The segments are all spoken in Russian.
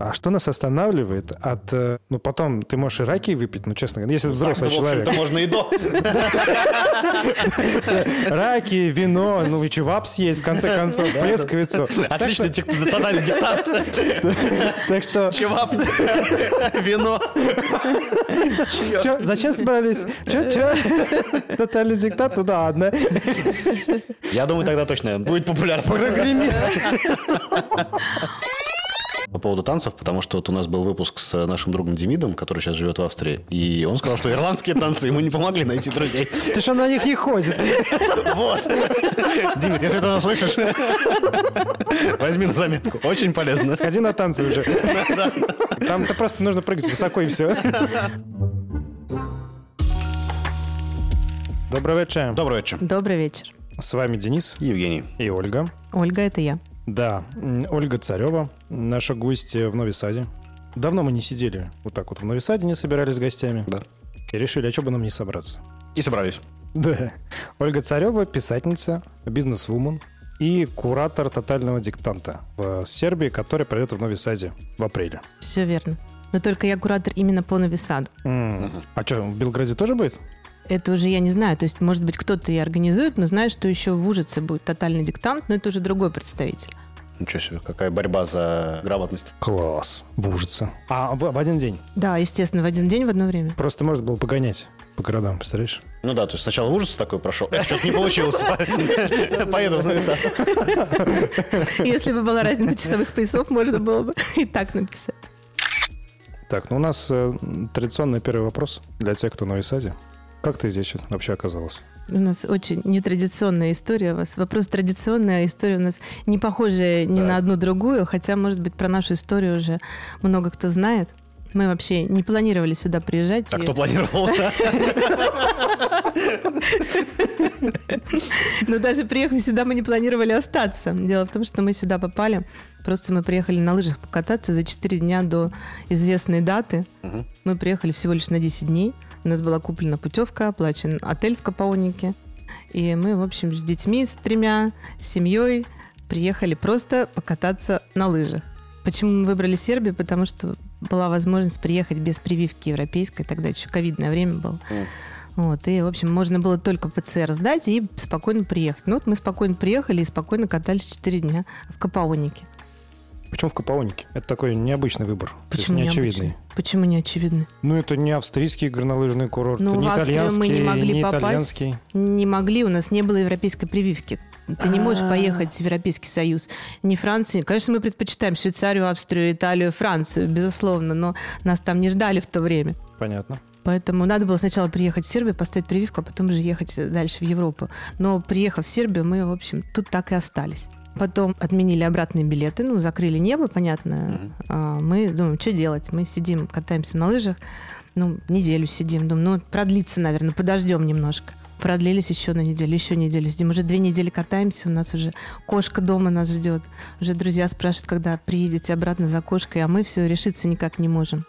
А что нас останавливает от... э, Ну, потом ты можешь и раки выпить, ну, честно говоря, если ты взрослый человек. общем-то, можно и до. Раки, вино, ну, и чувап съесть, в конце концов, плесковицу. Отличный тотальный диктант. Так что... Чевап. Вино. Зачем собрались? Че, че? Тотальный диктат? Ну да, ладно. Я думаю, тогда точно будет популярно. Прогремит. По поводу танцев, потому что вот у нас был выпуск с нашим другом Демидом, который сейчас живет в Австрии, и он сказал, что ирландские танцы ему не помогли найти друзей. Ты что на них не ходит? Вот. Димит, если ты нас слышишь, возьми на заметку. Очень полезно. Сходи на танцы уже. Там-то просто нужно прыгать высоко и все. Добрый вечер. Добрый вечер. Добрый вечер. С вами Денис Евгений. и Ольга. Ольга, это я. Да, Ольга Царева, наша гостья в Новисаде. Давно мы не сидели вот так вот в Новисаде, не собирались с гостями. Да. И решили, а что бы нам не собраться? И собрались. Да. Ольга Царева, писательница, бизнес-вумен и куратор тотального диктанта в Сербии, который пройдет в Новисаде в апреле. Все верно. Но только я куратор именно по Новисаду. М. А что, в Белграде тоже будет? Это уже я не знаю. То есть, может быть, кто-то и организует, но знаю, что еще в Ужице будет тотальный диктант, но это уже другой представитель. Ничего себе, какая борьба за грамотность. Класс. В Ужице. А в, в один день? Да, естественно, в один день, в одно время. Просто можно было погонять по городам, представляешь? Ну да, то есть сначала ужас такой прошел. Эх, что-то не получилось. Поеду в Сад. Если бы была разница часовых поясов, можно было бы и так написать. Так, ну у нас э, традиционный первый вопрос для тех, кто в Новисаде. Как ты здесь сейчас вообще оказалась? У нас очень нетрадиционная история у вас. Вопрос традиционная, история у нас не похожая ни Да. на одну другую, хотя, может быть, про нашу историю уже много кто знает. Мы вообще не планировали сюда приезжать. А и- кто планировал? Но даже приехав сюда, мы не планировали остаться. Дело в том, что мы сюда попали. Просто мы приехали на лыжах покататься за 4 дня до известной даты. Мы приехали всего лишь на 10 дней. У нас была куплена путевка, оплачен отель в Капаунике. И мы, в общем, с детьми, с тремя, с семьей приехали просто покататься на лыжах. Почему мы выбрали Сербию? Потому что была возможность приехать без прививки европейской. Тогда еще ковидное время было. Вот, и, в общем, можно было только ПЦР сдать и спокойно приехать. Ну, вот мы спокойно приехали и спокойно катались 4 дня в Капаунике. Почему в Капаунике? Это такой необычный выбор. Почему неочевидный. необычно? Почему не очевидно? Ну, это не австрийский горнолыжный курорт, Ну, не в итальянский, мы не могли не попасть. итальянский. Не могли, у нас не было европейской прививки. Ты не можешь А. поехать в Европейский Союз. Ни Франции. Конечно, мы предпочитаем Швейцарию, Австрию, Италию, Францию, безусловно, но нас там не ждали в то время. Понятно. Поэтому надо было сначала приехать в Сербию, поставить прививку, а потом уже ехать дальше в Европу. Но приехав в Сербию, мы, в общем, тут так и остались. Потом отменили обратные билеты, ну, закрыли небо, понятно. А, мы думаем, что делать? Мы сидим, катаемся на лыжах, ну, неделю сидим, думаем, ну, продлится, наверное, подождем немножко. Продлились еще на неделю, еще неделю сидим. Уже две недели катаемся, у нас уже кошка дома нас ждет. Уже друзья спрашивают, когда приедете обратно за кошкой, а мы все решиться никак не можем.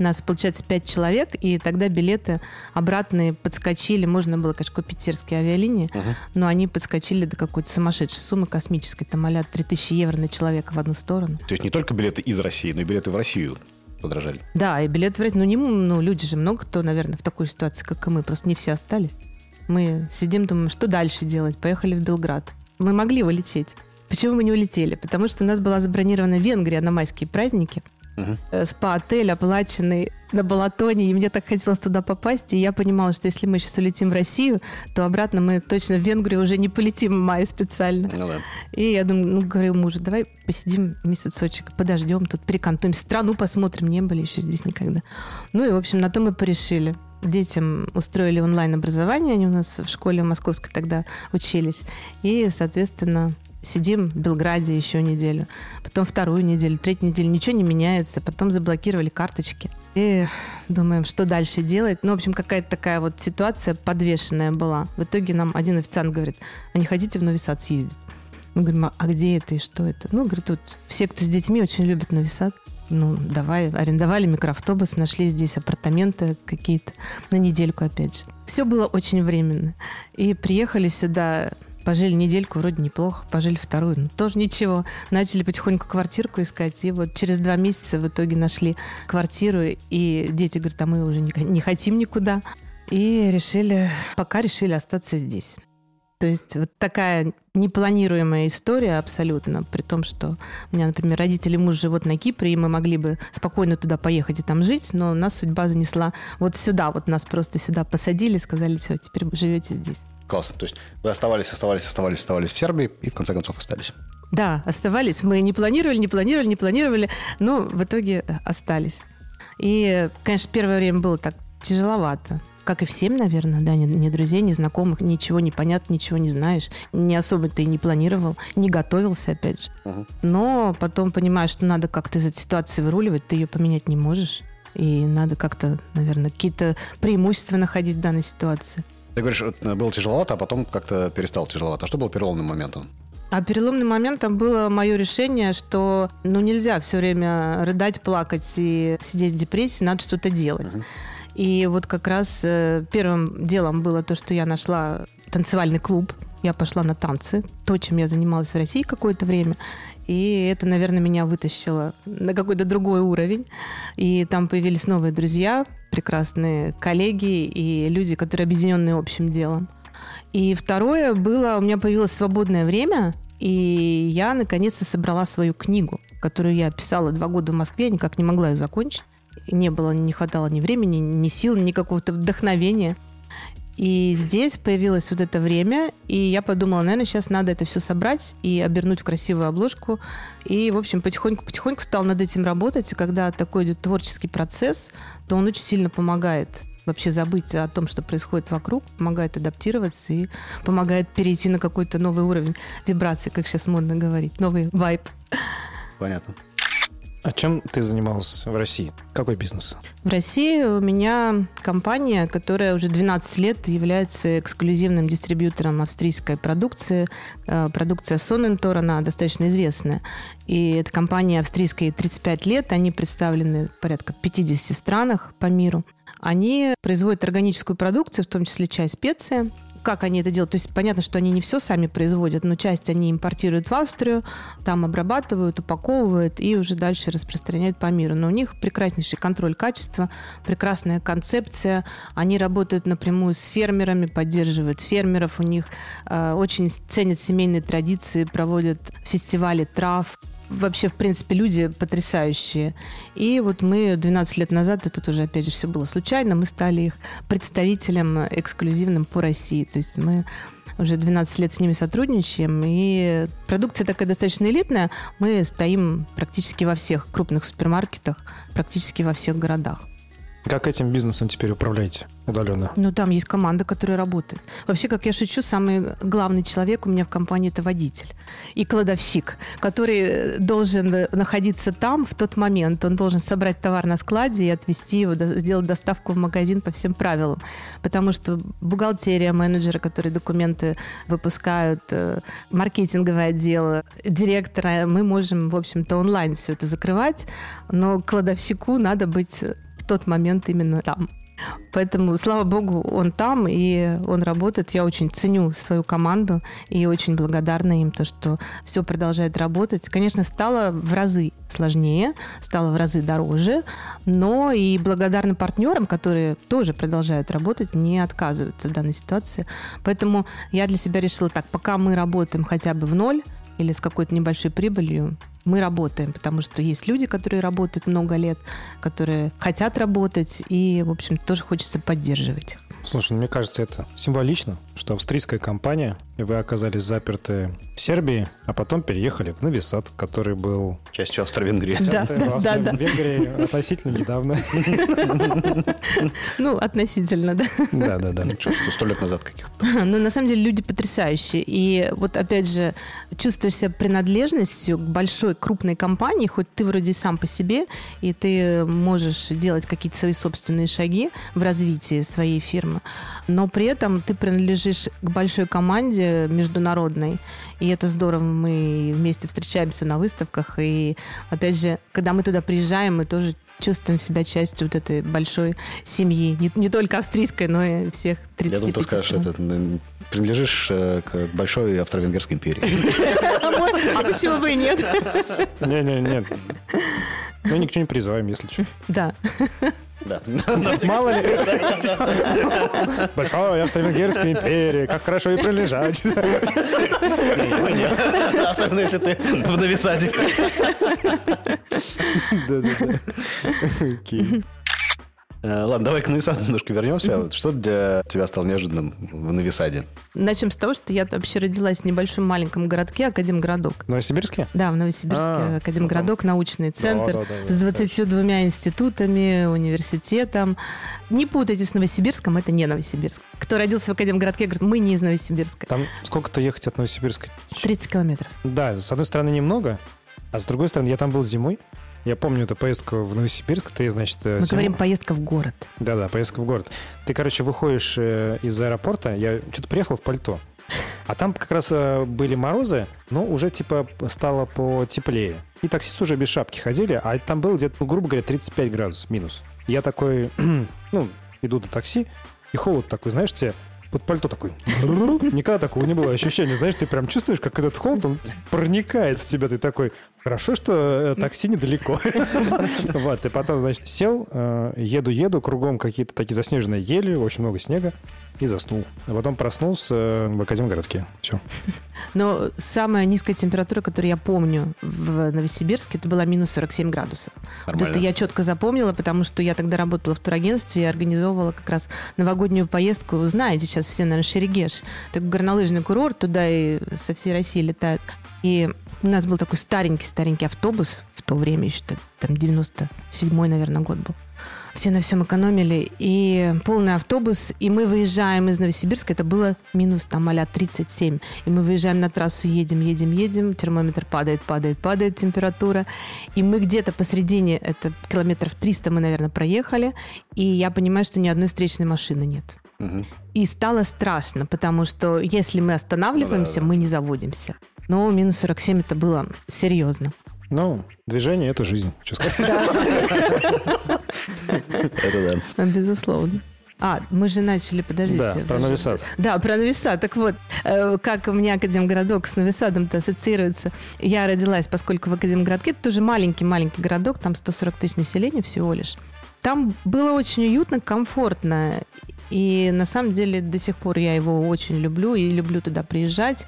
Нас, получается, пять человек, и тогда билеты обратные подскочили. Можно было, конечно, купить сербские авиалинии, Мгм. но они подскочили до какой-то сумасшедшей суммы космической. Там а 3000 евро на человека в одну сторону. То есть не только билеты из России, но и билеты в Россию подорожали. Да, и билеты в Россию. Ну, не, ну, люди же много кто, наверное, в такой ситуации, как и мы. Просто не все остались. Мы сидим, думаем, что дальше делать? Поехали в Белград. Мы могли улететь. Почему мы не улетели? Потому что у нас была забронирована Венгрия на майские праздники. Э, Спа-отель оплаченный на Балатоне, и мне так хотелось туда попасть, и я понимала, что если мы сейчас улетим в Россию, то обратно мы точно в Венгрию уже не полетим в мае специально. Ну да. И я думаю, ну, говорю мужу, давай посидим месяцочек, подождем, тут перекантуемся, страну посмотрим, не были еще здесь никогда. Ну и, в общем, на то мы порешили. Детям устроили онлайн-образование, они у нас в школе московской тогда учились. И, соответственно, сидим в Белграде еще неделю, потом вторую неделю, третью неделю, ничего не меняется, потом заблокировали карточки. И думаем, что дальше делать. Ну, в общем, какая-то такая вот ситуация подвешенная была. В итоге нам один официант говорит, а не хотите в Новый Сад съездить? Мы говорим, а а где это и что это? Ну, говорит, тут все, кто с детьми, очень любят Новый Сад. Ну, давай, арендовали микроавтобус, нашли здесь апартаменты какие-то на недельку, опять же. Все было очень временно. И приехали сюда Пожили недельку, вроде неплохо, пожили вторую, ну тоже ничего. Начали потихоньку квартирку искать, и вот через два месяца в итоге нашли квартиру, и дети говорят, а мы уже не, не хотим никуда. И решили, пока решили остаться здесь. То есть вот такая непланируемая история абсолютно, при том, что у меня, например, родители муж живут на Кипре, и мы могли бы спокойно туда поехать и там жить, но нас судьба занесла вот сюда, вот нас просто сюда посадили, сказали, все, теперь живете здесь. Классно. То есть вы оставались, оставались, оставались, оставались в Сербии и в конце концов остались. Да, оставались. Мы не планировали, не планировали, не планировали, но в итоге остались. И, конечно, первое время было так тяжеловато как и всем, наверное, да, ни, ни друзей, ни знакомых, ничего не понятно, ничего не знаешь, не особо ты и не планировал, не готовился, опять же. Угу. Но потом понимаешь, что надо как-то из этой ситуации выруливать, ты ее поменять не можешь. И надо как-то, наверное, какие-то преимущества находить в данной ситуации. Ты говоришь, было тяжеловато, а потом как-то перестал тяжеловато. А что было переломным моментом? А переломным моментом было мое решение, что ну нельзя все время рыдать, плакать и сидеть в депрессии, надо что-то делать. Uh-huh. И вот как раз э, первым делом было то, что я нашла танцевальный клуб. Я пошла на танцы, то, чем я занималась в России какое-то время. И это, наверное, меня вытащило на какой-то другой уровень. И там появились новые друзья, прекрасные коллеги и люди, которые объединены общим делом. И второе было, у меня появилось свободное время, и я наконец-то собрала свою книгу, которую я писала два года в Москве, никак не могла ее закончить не было, не хватало ни времени, ни сил, ни какого-то вдохновения. И здесь появилось вот это время, и я подумала, наверное, сейчас надо это все собрать и обернуть в красивую обложку. И, в общем, потихоньку-потихоньку стал над этим работать. И когда такой идет творческий процесс, то он очень сильно помогает вообще забыть о том, что происходит вокруг, помогает адаптироваться и помогает перейти на какой-то новый уровень вибрации, как сейчас модно говорить, новый вайб. Понятно. А чем ты занималась в России? Какой бизнес? В России у меня компания, которая уже 12 лет является эксклюзивным дистрибьютором австрийской продукции. Э, продукция Sonnentor, она достаточно известная. И эта компания австрийская 35 лет, они представлены в порядка 50 странах по миру. Они производят органическую продукцию, в том числе чай, специи, как они это делают. То есть понятно, что они не все сами производят, но часть они импортируют в Австрию, там обрабатывают, упаковывают и уже дальше распространяют по миру. Но у них прекраснейший контроль качества, прекрасная концепция. Они работают напрямую с фермерами, поддерживают фермеров. У них э, очень ценят семейные традиции, проводят фестивали трав вообще, в принципе, люди потрясающие. И вот мы 12 лет назад, это тоже, опять же, все было случайно, мы стали их представителем эксклюзивным по России. То есть мы уже 12 лет с ними сотрудничаем, и продукция такая достаточно элитная. Мы стоим практически во всех крупных супермаркетах, практически во всех городах. Как этим бизнесом теперь управляете удаленно? Ну, там есть команда, которая работает. Вообще, как я шучу, самый главный человек у меня в компании – это водитель и кладовщик, который должен находиться там в тот момент. Он должен собрать товар на складе и отвезти его, сделать доставку в магазин по всем правилам. Потому что бухгалтерия, менеджеры, которые документы выпускают, э, маркетинговое отдел, директора, мы можем, в общем-то, онлайн все это закрывать, но кладовщику надо быть тот момент именно там. Поэтому, слава богу, он там, и он работает. Я очень ценю свою команду и очень благодарна им, то, что все продолжает работать. Конечно, стало в разы сложнее, стало в разы дороже, но и благодарна партнерам, которые тоже продолжают работать, не отказываются в данной ситуации. Поэтому я для себя решила так, пока мы работаем хотя бы в ноль, или с какой-то небольшой прибылью, мы работаем, потому что есть люди, которые работают много лет, которые хотят работать, и, в общем, тоже хочется поддерживать их. Слушай, ну, мне кажется, это символично, что австрийская компания, и вы оказались заперты в Сербии, а потом переехали в Новисад, который был... Частью Австро-Венгрии. Да, да, да, да. Венгрии относительно недавно. Ну, относительно, да. Да, да, да. Сто лет назад каких-то. Ну, на самом деле, люди потрясающие. И вот, опять же, чувствуешь себя принадлежностью к большой, крупной компании, хоть ты вроде сам по себе, и ты можешь делать какие-то свои собственные шаги в развитии своей фирмы, но при этом ты принадлежишь к большой команде международной, и это здорово. Мы вместе встречаемся на выставках, и опять же, когда мы туда приезжаем, мы тоже чувствуем себя частью вот этой большой семьи. Не, не только австрийской, но и всех 35 Я думаю, ты скажешь, стран. это, принадлежишь э, к большой австро-венгерской империи. А почему бы и нет? Не-не-не. Мы ничего не призываем, если что. Да. Да. Мало ли. Большая Австро-Венгерская империя. Как хорошо и прилежать. Особенно, если ты в Новисаде. Да-да-да. Окей. Э, Ладно, давай к Новисаду немножко вернемся. Что для тебя стало неожиданным в Новисаде? Начнем с того, что я вообще родилась в небольшом маленьком городке Академгородок. Новосибирске? Да, в Новосибирске А, Академгородок, научный центр Да, да, да, с да, 22 институтами, университетом. Не путайте с Новосибирском, это не Новосибирск. Кто родился в Академгородке, говорит, мы не из Новосибирска. Там сколько-то ехать от Новосибирска? 30 километров. Да, с одной стороны немного, а с другой стороны я там был зимой. Я помню эту поездку в Новосибирск. Ты, значит, э, Мы зимой- говорим поездка в город. Да-да, поездка в город. Ты, короче, выходишь э, из аэропорта, я что-то приехал в пальто. А там как раз э, были морозы, но уже типа стало потеплее. И таксисты уже без шапки ходили, а там было где-то, ну, грубо говоря, 35 градусов минус. Я такой, ну, иду до такси, и холод такой, знаешь, тебе под пальто такой. Никогда такого не было ощущения. Знаешь, ты прям чувствуешь, как этот холод, он проникает в тебя. Ты такой, хорошо, что э, такси недалеко. Вот, и потом, значит, сел, э, еду-еду, кругом какие-то такие заснеженные ели, очень много снега, и заснул. А потом проснулся э, в Академгородке. Все. Но самая низкая температура, которую я помню в Новосибирске, это была минус 47 градусов. Вот это я четко запомнила, потому что я тогда работала в турагентстве и организовывала как раз новогоднюю поездку. Знаете, сейчас все, наверное, Шерегеш. Такой горнолыжный курорт, туда и со всей России летают. И у нас был такой старенький-старенький автобус в то время еще, там 97-й, наверное, год был. Все на всем экономили. И полный автобус. И мы выезжаем из Новосибирска. Это было минус там а 37. И мы выезжаем на трассу, едем, едем, едем. Термометр падает, падает, падает температура. И мы где-то посередине, это километров 300 мы, наверное, проехали. И я понимаю, что ни одной встречной машины нет. И стало страшно, потому что если мы останавливаемся, Ну да, да. мы не заводимся. Но минус 47 это было серьезно. Ну, движение — это жизнь. Что сказать? Это да. Безусловно. А, мы же начали, подождите. Да, про вы же- Нови Сад. Да, про Нови Сад. Так вот, э, как у меня Академгородок с Нови Садом-то ассоциируется. Я родилась, поскольку в Академгородке, это тоже маленький-маленький городок, там 140 тысяч населения всего лишь. Там было очень уютно, комфортно. И на самом деле до сих пор я его очень люблю и люблю туда приезжать.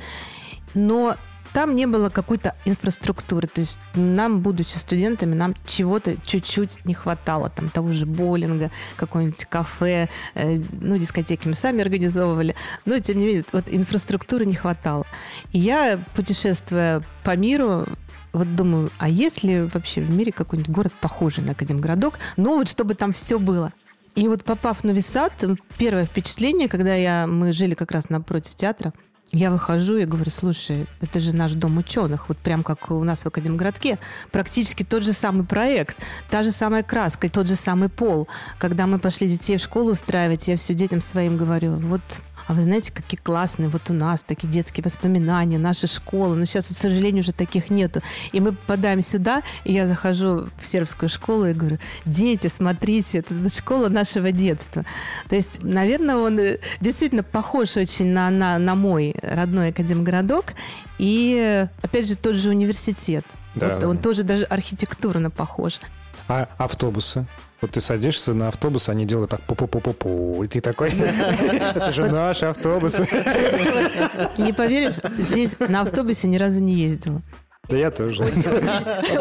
Но там не было какой-то инфраструктуры. То есть нам, будучи студентами, нам чего-то чуть-чуть не хватало. Там того же боулинга, какое-нибудь кафе, э, ну, дискотеки мы сами организовывали. Но, тем не менее, вот инфраструктуры не хватало. И я, путешествуя по миру, вот думаю, а есть ли вообще в мире какой-нибудь город похожий на Академгородок? Ну, вот чтобы там все было. И вот попав в Нови Сад, первое впечатление, когда я, мы жили как раз напротив театра, я выхожу и говорю, слушай, это же наш дом ученых, вот прям как у нас в Академгородке, практически тот же самый проект, та же самая краска, тот же самый пол. Когда мы пошли детей в школу устраивать, я все детям своим говорю, вот а вы знаете, какие классные вот у нас такие детские воспоминания, наша школа. Но сейчас, вот, к сожалению, уже таких нету. И мы попадаем сюда, и я захожу в сербскую школу и говорю, дети, смотрите, это, школа нашего детства. То есть, наверное, он э, действительно похож очень на, на, на мой родной Академгородок. И, э, опять же, тот же университет. Да, Вот да. он тоже даже архитектурно похож. А автобусы? Вот ты садишься на автобус, они делают так пу-пу-пу-пу-пу, и ты такой, это же наши автобусы. Не поверишь, здесь на автобусе ни разу не ездила. Да я тоже.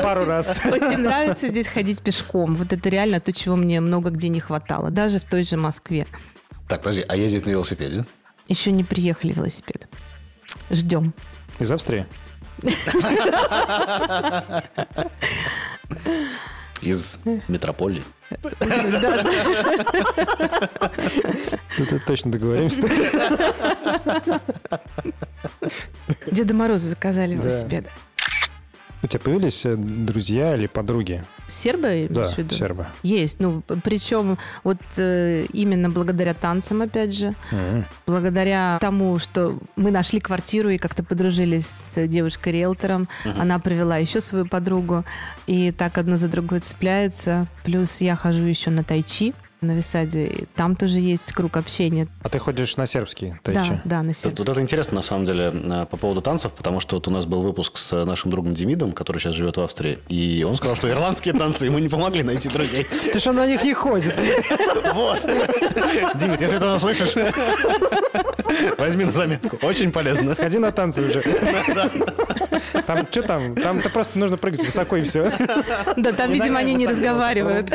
Пару раз. Очень нравится здесь ходить пешком. Вот это реально то, чего мне много где не хватало. Даже в той же Москве. Так, подожди, а ездить на велосипеде? Еще не приехали велосипед. Ждем. Из Австрии? Из метрополии? Это точно договоримся. Деда Мороза заказали велосипед. У тебя появились э, друзья или подруги Сербы, Да, имеешь в виду? сербы. Есть. Ну, причем вот э, именно благодаря танцам, опять же, М. благодаря тому, что мы нашли квартиру и как-то подружились с девушкой-риэлтором. Она привела еще свою подругу. И так одно за другое цепляется. Плюс я хожу еще на тайчи на Висаде. Там тоже есть круг общения. А ты ходишь на сербский тайчи? Да, да, на Вот, сербском. вот это интересно, на самом деле, э, по поводу танцев, потому что вот у нас был выпуск с нашим другом Демидом, который сейчас живет в Австрии, и он сказал, что ирландские танцы ему не помогли найти друзей. Ты что на них не ходит? Вот. Димит, если ты нас слышишь, возьми на заметку. Очень полезно. Сходи на танцы уже. Там, что там? Там-то просто нужно прыгать высоко и все. Да, там, видимо, они не разговаривают.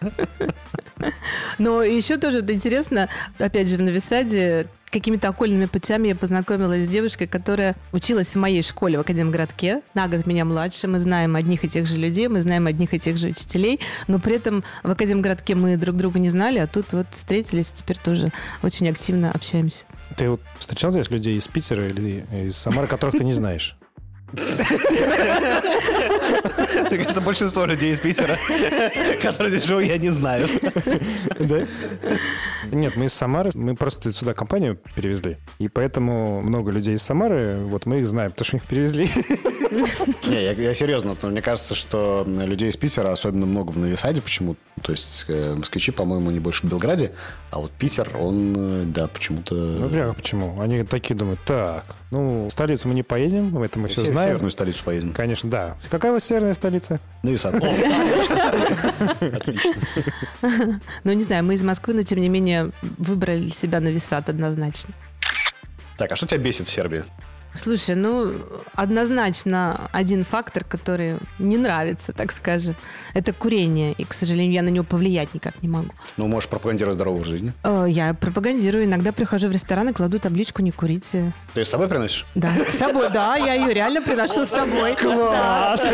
Но еще тоже вот интересно, опять же, в Новисаде какими-то окольными путями я познакомилась с девушкой, которая училась в моей школе в Академгородке. На год меня младше. Мы знаем одних и тех же людей, мы знаем одних и тех же учителей, но при этом в Академгородке мы друг друга не знали, а тут вот встретились, теперь тоже очень активно общаемся. Ты вот встречал здесь людей из Питера или из Самары, которых ты не знаешь? Мне кажется, большинство людей из Питера, которые здесь живут, я не знаю. Да? Нет, мы из Самары, мы просто сюда компанию перевезли. И поэтому много людей из Самары, вот мы их знаем, потому что мы их перевезли. Не, я, я серьезно, потому мне кажется, что людей из Питера особенно много в Новисаде почему-то. То есть э, москвичи, по-моему, не больше в Белграде, а вот Питер, он, э, да, почему-то... Ну, бля, почему? Они такие думают, так, ну, в столицу мы не поедем, это мы все в знаем. северную столицу поедем. Конечно, да. Какая у вас северная столица? О, отлично. Отлично. Ну, не знаю, мы из Москвы, но тем не менее выбрали для себя Новисад однозначно. Так, а что тебя бесит в Сербии? Слушай, ну, однозначно один фактор, который не нравится, так скажем, это курение. И, к сожалению, я на него повлиять никак не могу. Ну, можешь пропагандировать здоровую жизнь. Э, Я пропагандирую, иногда прихожу в ресторан и кладу табличку «Не курите». Ты ее с собой приносишь? Да, с собой, да, я ее реально приношу с собой. Класс!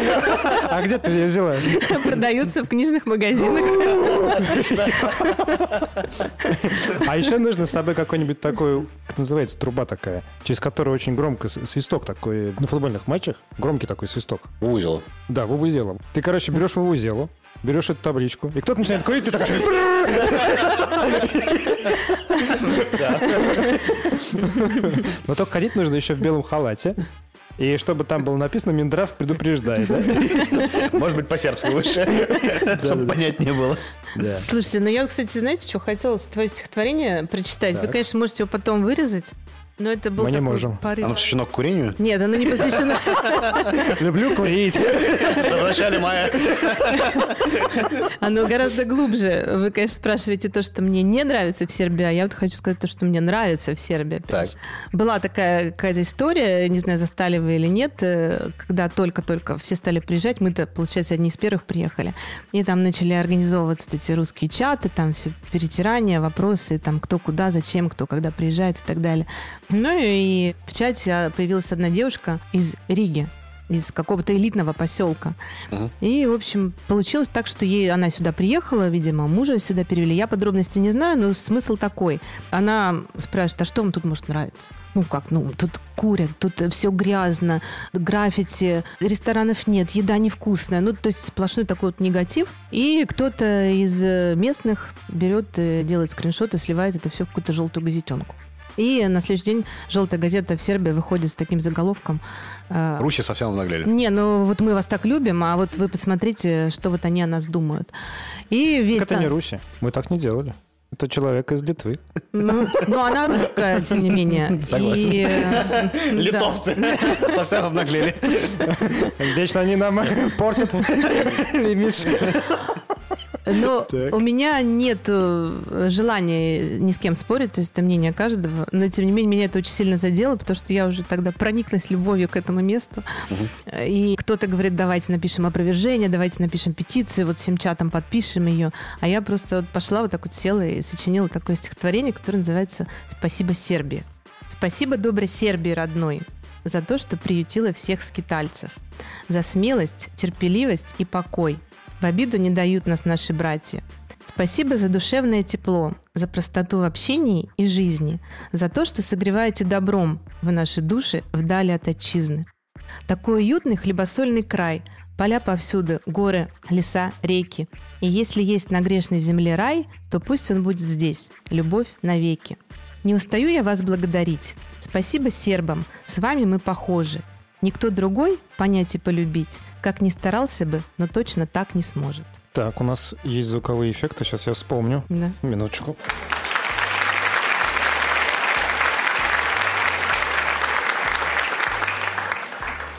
А где ты ее взяла? Да. Продаются в книжных магазинах. А еще нужно с собой какой-нибудь такой, как называется, труба такая, через которую очень громко свисток такой на футбольных матчах. Громкий такой свисток. Узел. Да, вувузелу. Ты, короче, берешь вувузелу, берешь эту табличку, и кто-то начинает курить, ты такая... Но только ходить нужно еще в белом халате. И чтобы там было написано «Минздрав предупреждает», да? Может быть, по-сербски лучше, чтобы понять не было. Слушайте, ну я, кстати, знаете, что хотела твое стихотворение прочитать? Вы, конечно, можете его потом вырезать, но это был Мы не можем. порыв. Оно посвящено к курению? Нет, оно не посвящено. Люблю курить. В начале мая. Оно гораздо глубже. Вы, конечно, спрашиваете то, что мне не нравится в Сербии, а я вот хочу сказать то, что мне нравится в Сербии. Так. Была такая какая-то история, не знаю, застали вы или нет, э, когда только-только все стали приезжать, мы-то, получается, одни из первых приехали, и там начали организовываться вот эти русские чаты, там все перетирания, вопросы, там кто куда, зачем, кто когда приезжает и так далее. Ну и в чате появилась одна девушка из Риги, из какого-то элитного поселка. Мгм. И, в общем, получилось так, что ей она сюда приехала, видимо, мужа сюда перевели. Я подробности не знаю, но смысл такой. Она спрашивает, а что вам тут может нравиться? Ну как, ну тут курят, тут все грязно, граффити, ресторанов нет, еда невкусная. Ну, то есть сплошной такой вот негатив. И кто-то из местных берет, э, делает скриншот и сливает это все в какую-то желтую газетенку. И на следующий день желтая газета в Сербии выходит с таким заголовком. э, Руси совсем обнаглели. не, ну вот мы вас так любим, а вот вы посмотрите, что вот они о нас думают. И весь... Это та- не Руси. Мы так не делали. Это человек из Литвы. Ну, ну, она русская, тем не менее. Согласен. И, э. Литовцы совсем обнаглели. Вечно они нам портят имидж. Но у меня нет э, желания ни с кем спорить, то есть это мнение каждого. Но, тем не менее, меня это очень сильно задело, потому что я уже тогда прониклась любовью к этому месту. И кто-то говорит, давайте напишем опровержение, давайте напишем петицию, вот всем чатом подпишем ее. А я просто вот пошла вот так вот села и сочинила такое стихотворение, которое называется «Спасибо, Сербии». Спасибо, доброй Сербии родной, за то, что приютила всех скитальцев, за смелость, терпеливость и покой. В обиду не дают нас наши братья. Спасибо за душевное тепло, за простоту в общении и жизни, за то, что согреваете добром в наши души вдали от отчизны. Такой уютный хлебосольный край, Поля повсюду, горы, леса, реки. И если есть на грешной земле рай, то пусть он будет здесь. Любовь навеки. Не устаю я вас благодарить. Спасибо сербам, с вами мы похожи. Никто другой понять и полюбить, как ни старался бы, но точно так не сможет. Так, у нас есть звуковые эффекты, сейчас я вспомню. Да. Минуточку.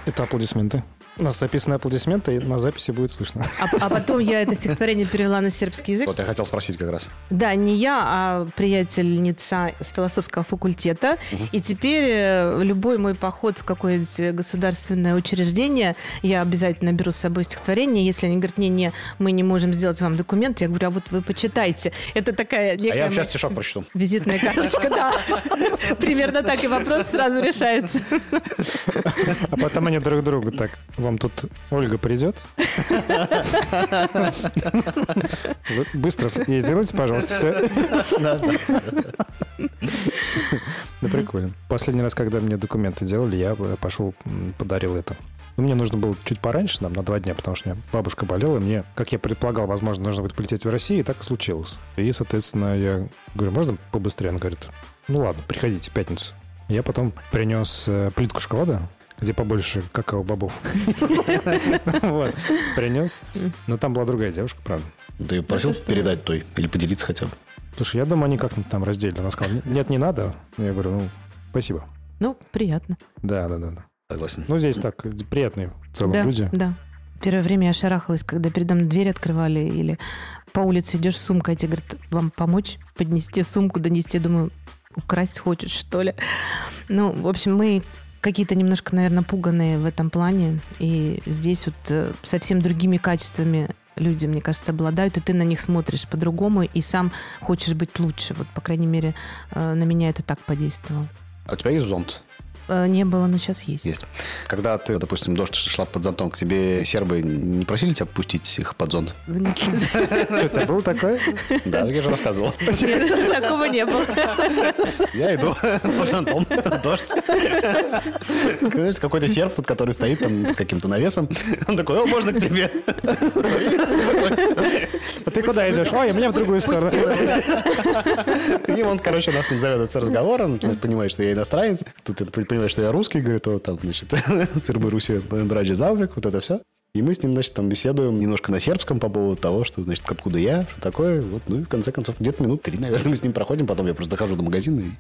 Это аплодисменты. У нас записаны аплодисменты, и на записи будет слышно. А, а потом я это стихотворение перевела на сербский язык. Вот я хотел спросить как раз. Да, не я, а приятельница с философского факультета. И теперь э, любой мой поход в какое-нибудь государственное учреждение, я обязательно беру с собой стихотворение. Если они говорят, не-не, мы не можем сделать вам документ, я говорю, а вот вы почитайте. Это такая А некая я вам сейчас стишок прочту. визитная карточка, да. Примерно так и вопрос сразу решается. А потом они друг другу так. Вам тут Ольга придет? Быстро ей сделайте, пожалуйста, все. Да прикольно. Последний раз, когда мне документы делали, я пошел, м, подарил это. Ну, мне нужно было чуть пораньше, нам, на два дня, потому что у меня бабушка болела, и мне, как я предполагал, возможно, нужно будет полететь в Россию, и так и случилось. И, соответственно, я говорю, можно побыстрее? Она говорит, ну ладно, приходите в пятницу. Я потом принес э, плитку шоколада, где побольше какао-бобов. Вот, принес. Но там была другая девушка, правда. Ты просил передать той или поделиться хотя бы? Слушай, я думаю, они как-нибудь там разделили. Она сказала, нет, не надо. Я говорю, ну, спасибо. Ну, приятно. Да, да, да. да. Согласен. Ну, здесь так, приятные в целом Да, люди. да. Первое время я шарахалась, когда передо мной дверь открывали или по улице идешь с сумкой, а тебе говорят, вам помочь поднести сумку, донести, думаю, украсть хочешь, что ли. Ну, в общем, мы какие-то немножко, наверное, пуганные в этом плане. И здесь вот э, совсем другими качествами люди, мне кажется, обладают, и ты на них смотришь по-другому, и сам хочешь быть лучше. Вот, по крайней мере, э, на меня это так подействовало. А у тебя есть зонт? Э, Не было, но сейчас есть. Есть. Когда ты, допустим, дождь шла под зонтом, к тебе сербы не просили тебя пустить их под зонт? Что, у тебя было такое? Да, я же рассказывал. Нет, такого не было. Я иду под зонтом, дождь. Какой-то серб тут, который стоит там под каким-то навесом. Он такой, о, можно к тебе? А ты куда идешь? Ой, мне в другую сторону. И он, короче, у нас с ним заведуется разговором, он понимает, что я иностранец, тут понимает, что я русский, говорит, о, там, значит, Сырбы Руси, Браджи Заврик, вот это все. И мы с ним, значит, там беседуем немножко на сербском по поводу того, что, значит, откуда я, что такое. Вот, ну и в конце концов, где-то минут три, наверное, мы с ним проходим, потом я просто дохожу до магазина и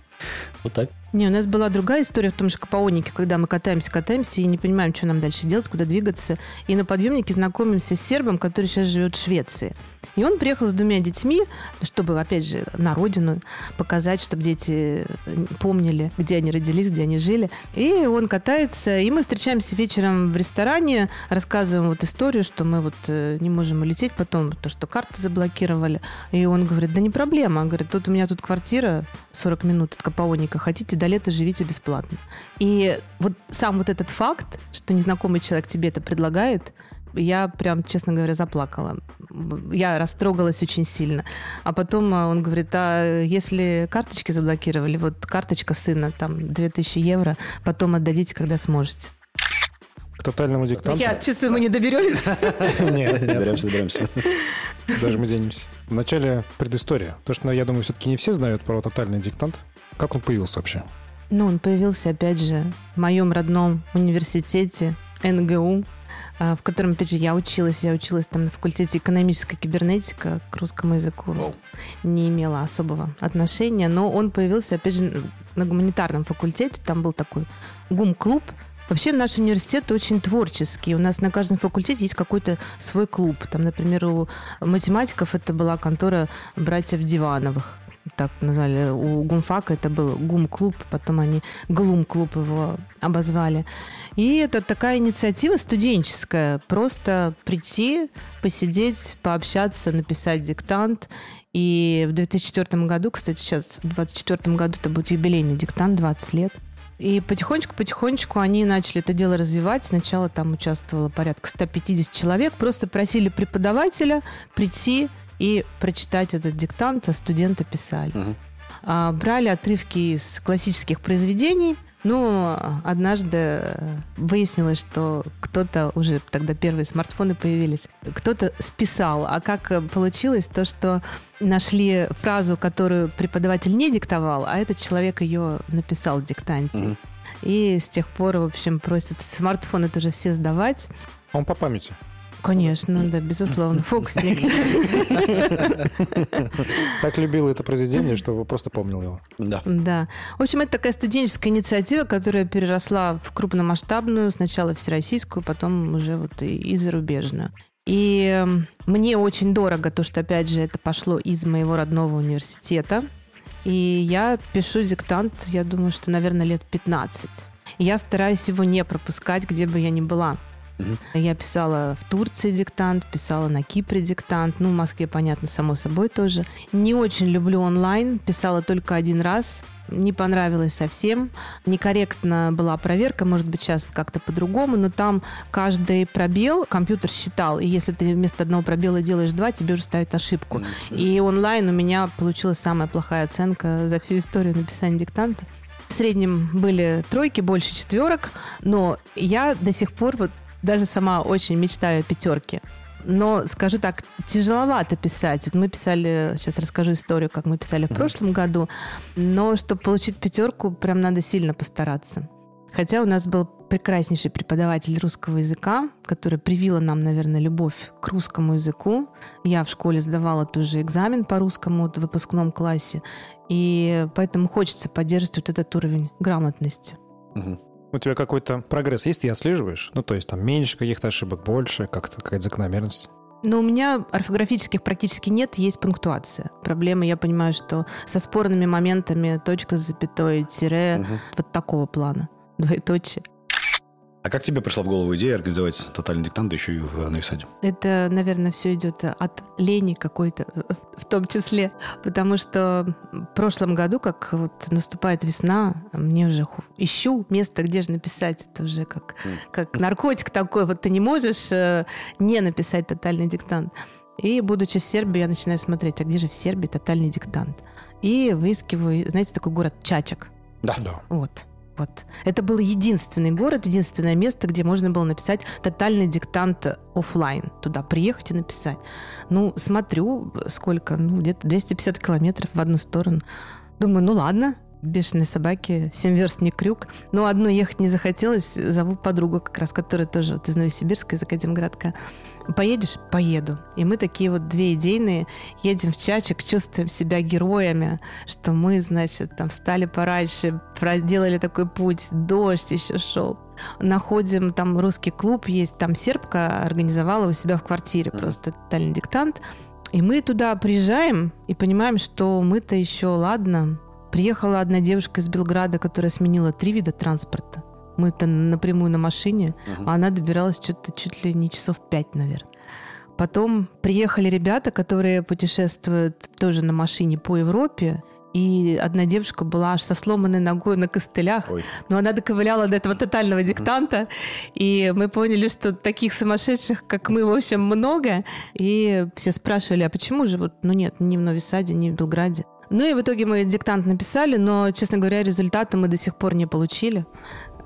вот так. Не, у нас была другая история в том же Капаонике, когда мы катаемся, катаемся и не понимаем, что нам дальше делать, куда двигаться. И на подъемнике знакомимся с сербом, который сейчас живет в Швеции. И он приехал с двумя детьми, чтобы, опять же, на родину показать, чтобы дети э, помнили, где они родились, где они жили. И он катается, и мы встречаемся вечером в ресторане, рассказываем вот историю, что мы вот э, не можем улететь, потом то, что карты заблокировали. И он говорит, да не проблема. Он говорит, тут у меня тут квартира 40 минут от Капаоника, хотите до лета живите бесплатно. И вот сам вот этот факт, что незнакомый человек тебе это предлагает, я прям, честно говоря, заплакала. Я растрогалась очень сильно. А потом а, он говорит, а если карточки заблокировали, вот карточка сына, там, 2000 евро, потом отдадите, когда сможете. К тотальному диктанту. Я чувствую, мы не доберемся. Нет, Доберемся, доберемся. даже мы денемся. Вначале предыстория. То, что, ну, я думаю, все-таки не все знают про тотальный диктант. Как он появился вообще? Ну, он появился, опять же, в моем родном университете НГУ, а, в котором, опять же, я училась. Я училась там на факультете экономическая кибернетика к русскому языку. Не имела особого отношения, но он появился, опять же, на гуманитарном факультете. Там был такой гум-клуб. Вообще наш университет очень творческий. У нас на каждом факультете есть какой-то свой клуб. Там, например, у математиков это была контора братьев Дивановых. Так назвали. У гумфака это был гум-клуб, потом они глум-клуб его обозвали. И это такая инициатива студенческая. Просто прийти, посидеть, пообщаться, написать диктант. И в 2004 году, кстати, сейчас в 2024 году это будет юбилейный диктант, 20 лет. И потихонечку-потихонечку они начали это дело развивать. Сначала там участвовало порядка 150 человек. Просто просили преподавателя прийти и прочитать этот диктант, а студенты писали. Мгм. А, брали отрывки из классических произведений, Ну, однажды выяснилось, что кто-то уже тогда первые смартфоны появились, кто-то списал. А как получилось то, что нашли фразу, которую преподаватель не диктовал, а этот человек ее написал в диктанте. Мгм. И с тех пор, в общем, просят смартфоны тоже все сдавать. Он по памяти. Конечно, да, безусловно. Фокусник. Так любил это произведение, что просто помнил его. Да. Да. В общем, это такая студенческая инициатива, которая переросла в крупномасштабную, сначала всероссийскую, потом уже вот и, и зарубежную. И эм, мне очень дорого то, что, опять же, это пошло из моего родного университета. И я пишу диктант, я думаю, что, наверное, лет 15. И я стараюсь его не пропускать, где бы я ни была. Я писала в Турции диктант, писала на Кипре диктант, ну, в Москве, понятно, само собой тоже. Не очень люблю онлайн, писала только один раз, не понравилось совсем. Некорректно была проверка, может быть, сейчас как-то по-другому, но там каждый пробел компьютер считал, и если ты вместо одного пробела делаешь два, тебе уже ставят ошибку. И онлайн у меня получилась самая плохая оценка за всю историю написания диктанта. В среднем были тройки, больше четверок, но я до сих пор вот даже сама очень мечтаю о пятерке. Но, скажу так, тяжеловато писать. Вот мы писали, сейчас расскажу историю, как мы писали в прошлом году, но чтобы получить пятерку, прям надо сильно постараться. Хотя у нас был прекраснейший преподаватель русского языка, который привила нам, наверное, любовь к русскому языку. Я в школе сдавала тоже экзамен по русскому в выпускном классе. И поэтому хочется поддерживать вот этот уровень грамотности. Мгм. У тебя какой-то прогресс есть, ты отслеживаешь? Ну, то есть там меньше каких-то ошибок, больше, как-то какая-то закономерность. Но у меня орфографических практически нет, есть пунктуация. Проблема, я понимаю, что со спорными моментами точка с запятой, тире, Мгм. вот такого плана. Двоеточие. А как тебе пришла в голову идея организовать тотальный диктант, еще и в Новисаде? Это, наверное, все идет от лени какой-то, в том числе. Потому что в прошлом году, как вот наступает весна, мне уже ищу место, где же написать. Это уже как, как наркотик такой. Вот ты не можешь э, не написать тотальный диктант. И, будучи в Сербии, я начинаю смотреть, а где же в Сербии тотальный диктант? И выискиваю, знаете, такой город Чачак. Да. Да. Вот. Вот. Это был единственный город, единственное место, где можно было написать тотальный диктант оффлайн. Туда приехать и написать. Ну, смотрю, сколько, ну, где-то 250 километров в одну сторону. Думаю, ну ладно, бешеные собаки, семь верст не крюк. Но одной ехать не захотелось. Зову подругу как раз, которая тоже вот из Новосибирска, из Академградка. Поедешь? Поеду. И мы такие вот две идейные едем в Чачик, чувствуем себя героями, что мы, значит, там встали пораньше, проделали такой путь, дождь еще шел. Находим, там русский клуб есть, там сербка организовала у себя в квартире просто тотальный диктант. И мы туда приезжаем и понимаем, что мы-то еще, ладно, Приехала одна девушка из Белграда, которая сменила три вида транспорта. Мы-то напрямую на машине, Мгм. а она добиралась что-то чуть ли не часов пять, наверное. Потом приехали ребята, которые путешествуют тоже на машине по Европе. И одна девушка была аж со сломанной ногой на костылях. Ой. Но она доковыляла до этого тотального диктанта. И мы поняли, что таких сумасшедших, как мы, в общем, много. И все спрашивали, а почему же вот, ну нет, ни в Новисаде, ни в Белграде. Ну и в итоге мы диктант написали, но, честно говоря, результаты мы до сих пор не получили.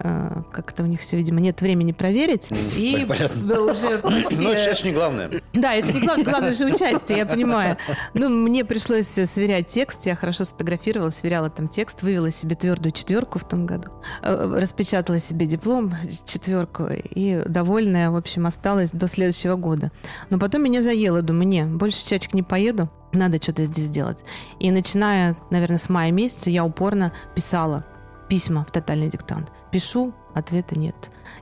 Э, Как-то у них все, видимо, нет времени проверить. И понятно. уже почти... Ну, это же не главное. Да, это не главное, главное же участие, я понимаю. Ну, мне пришлось сверять текст, я хорошо сфотографировала, сверяла там текст, вывела себе твердую четверку в том году, Э, распечатала себе диплом четверку и довольная, в общем, осталась до следующего года. Но потом меня заело, думаю, не, больше чачек не поеду, надо что-то здесь делать. И начиная, наверное, с мая месяца я упорно писала письма в тотальный диктант. Пишу, ответа нет.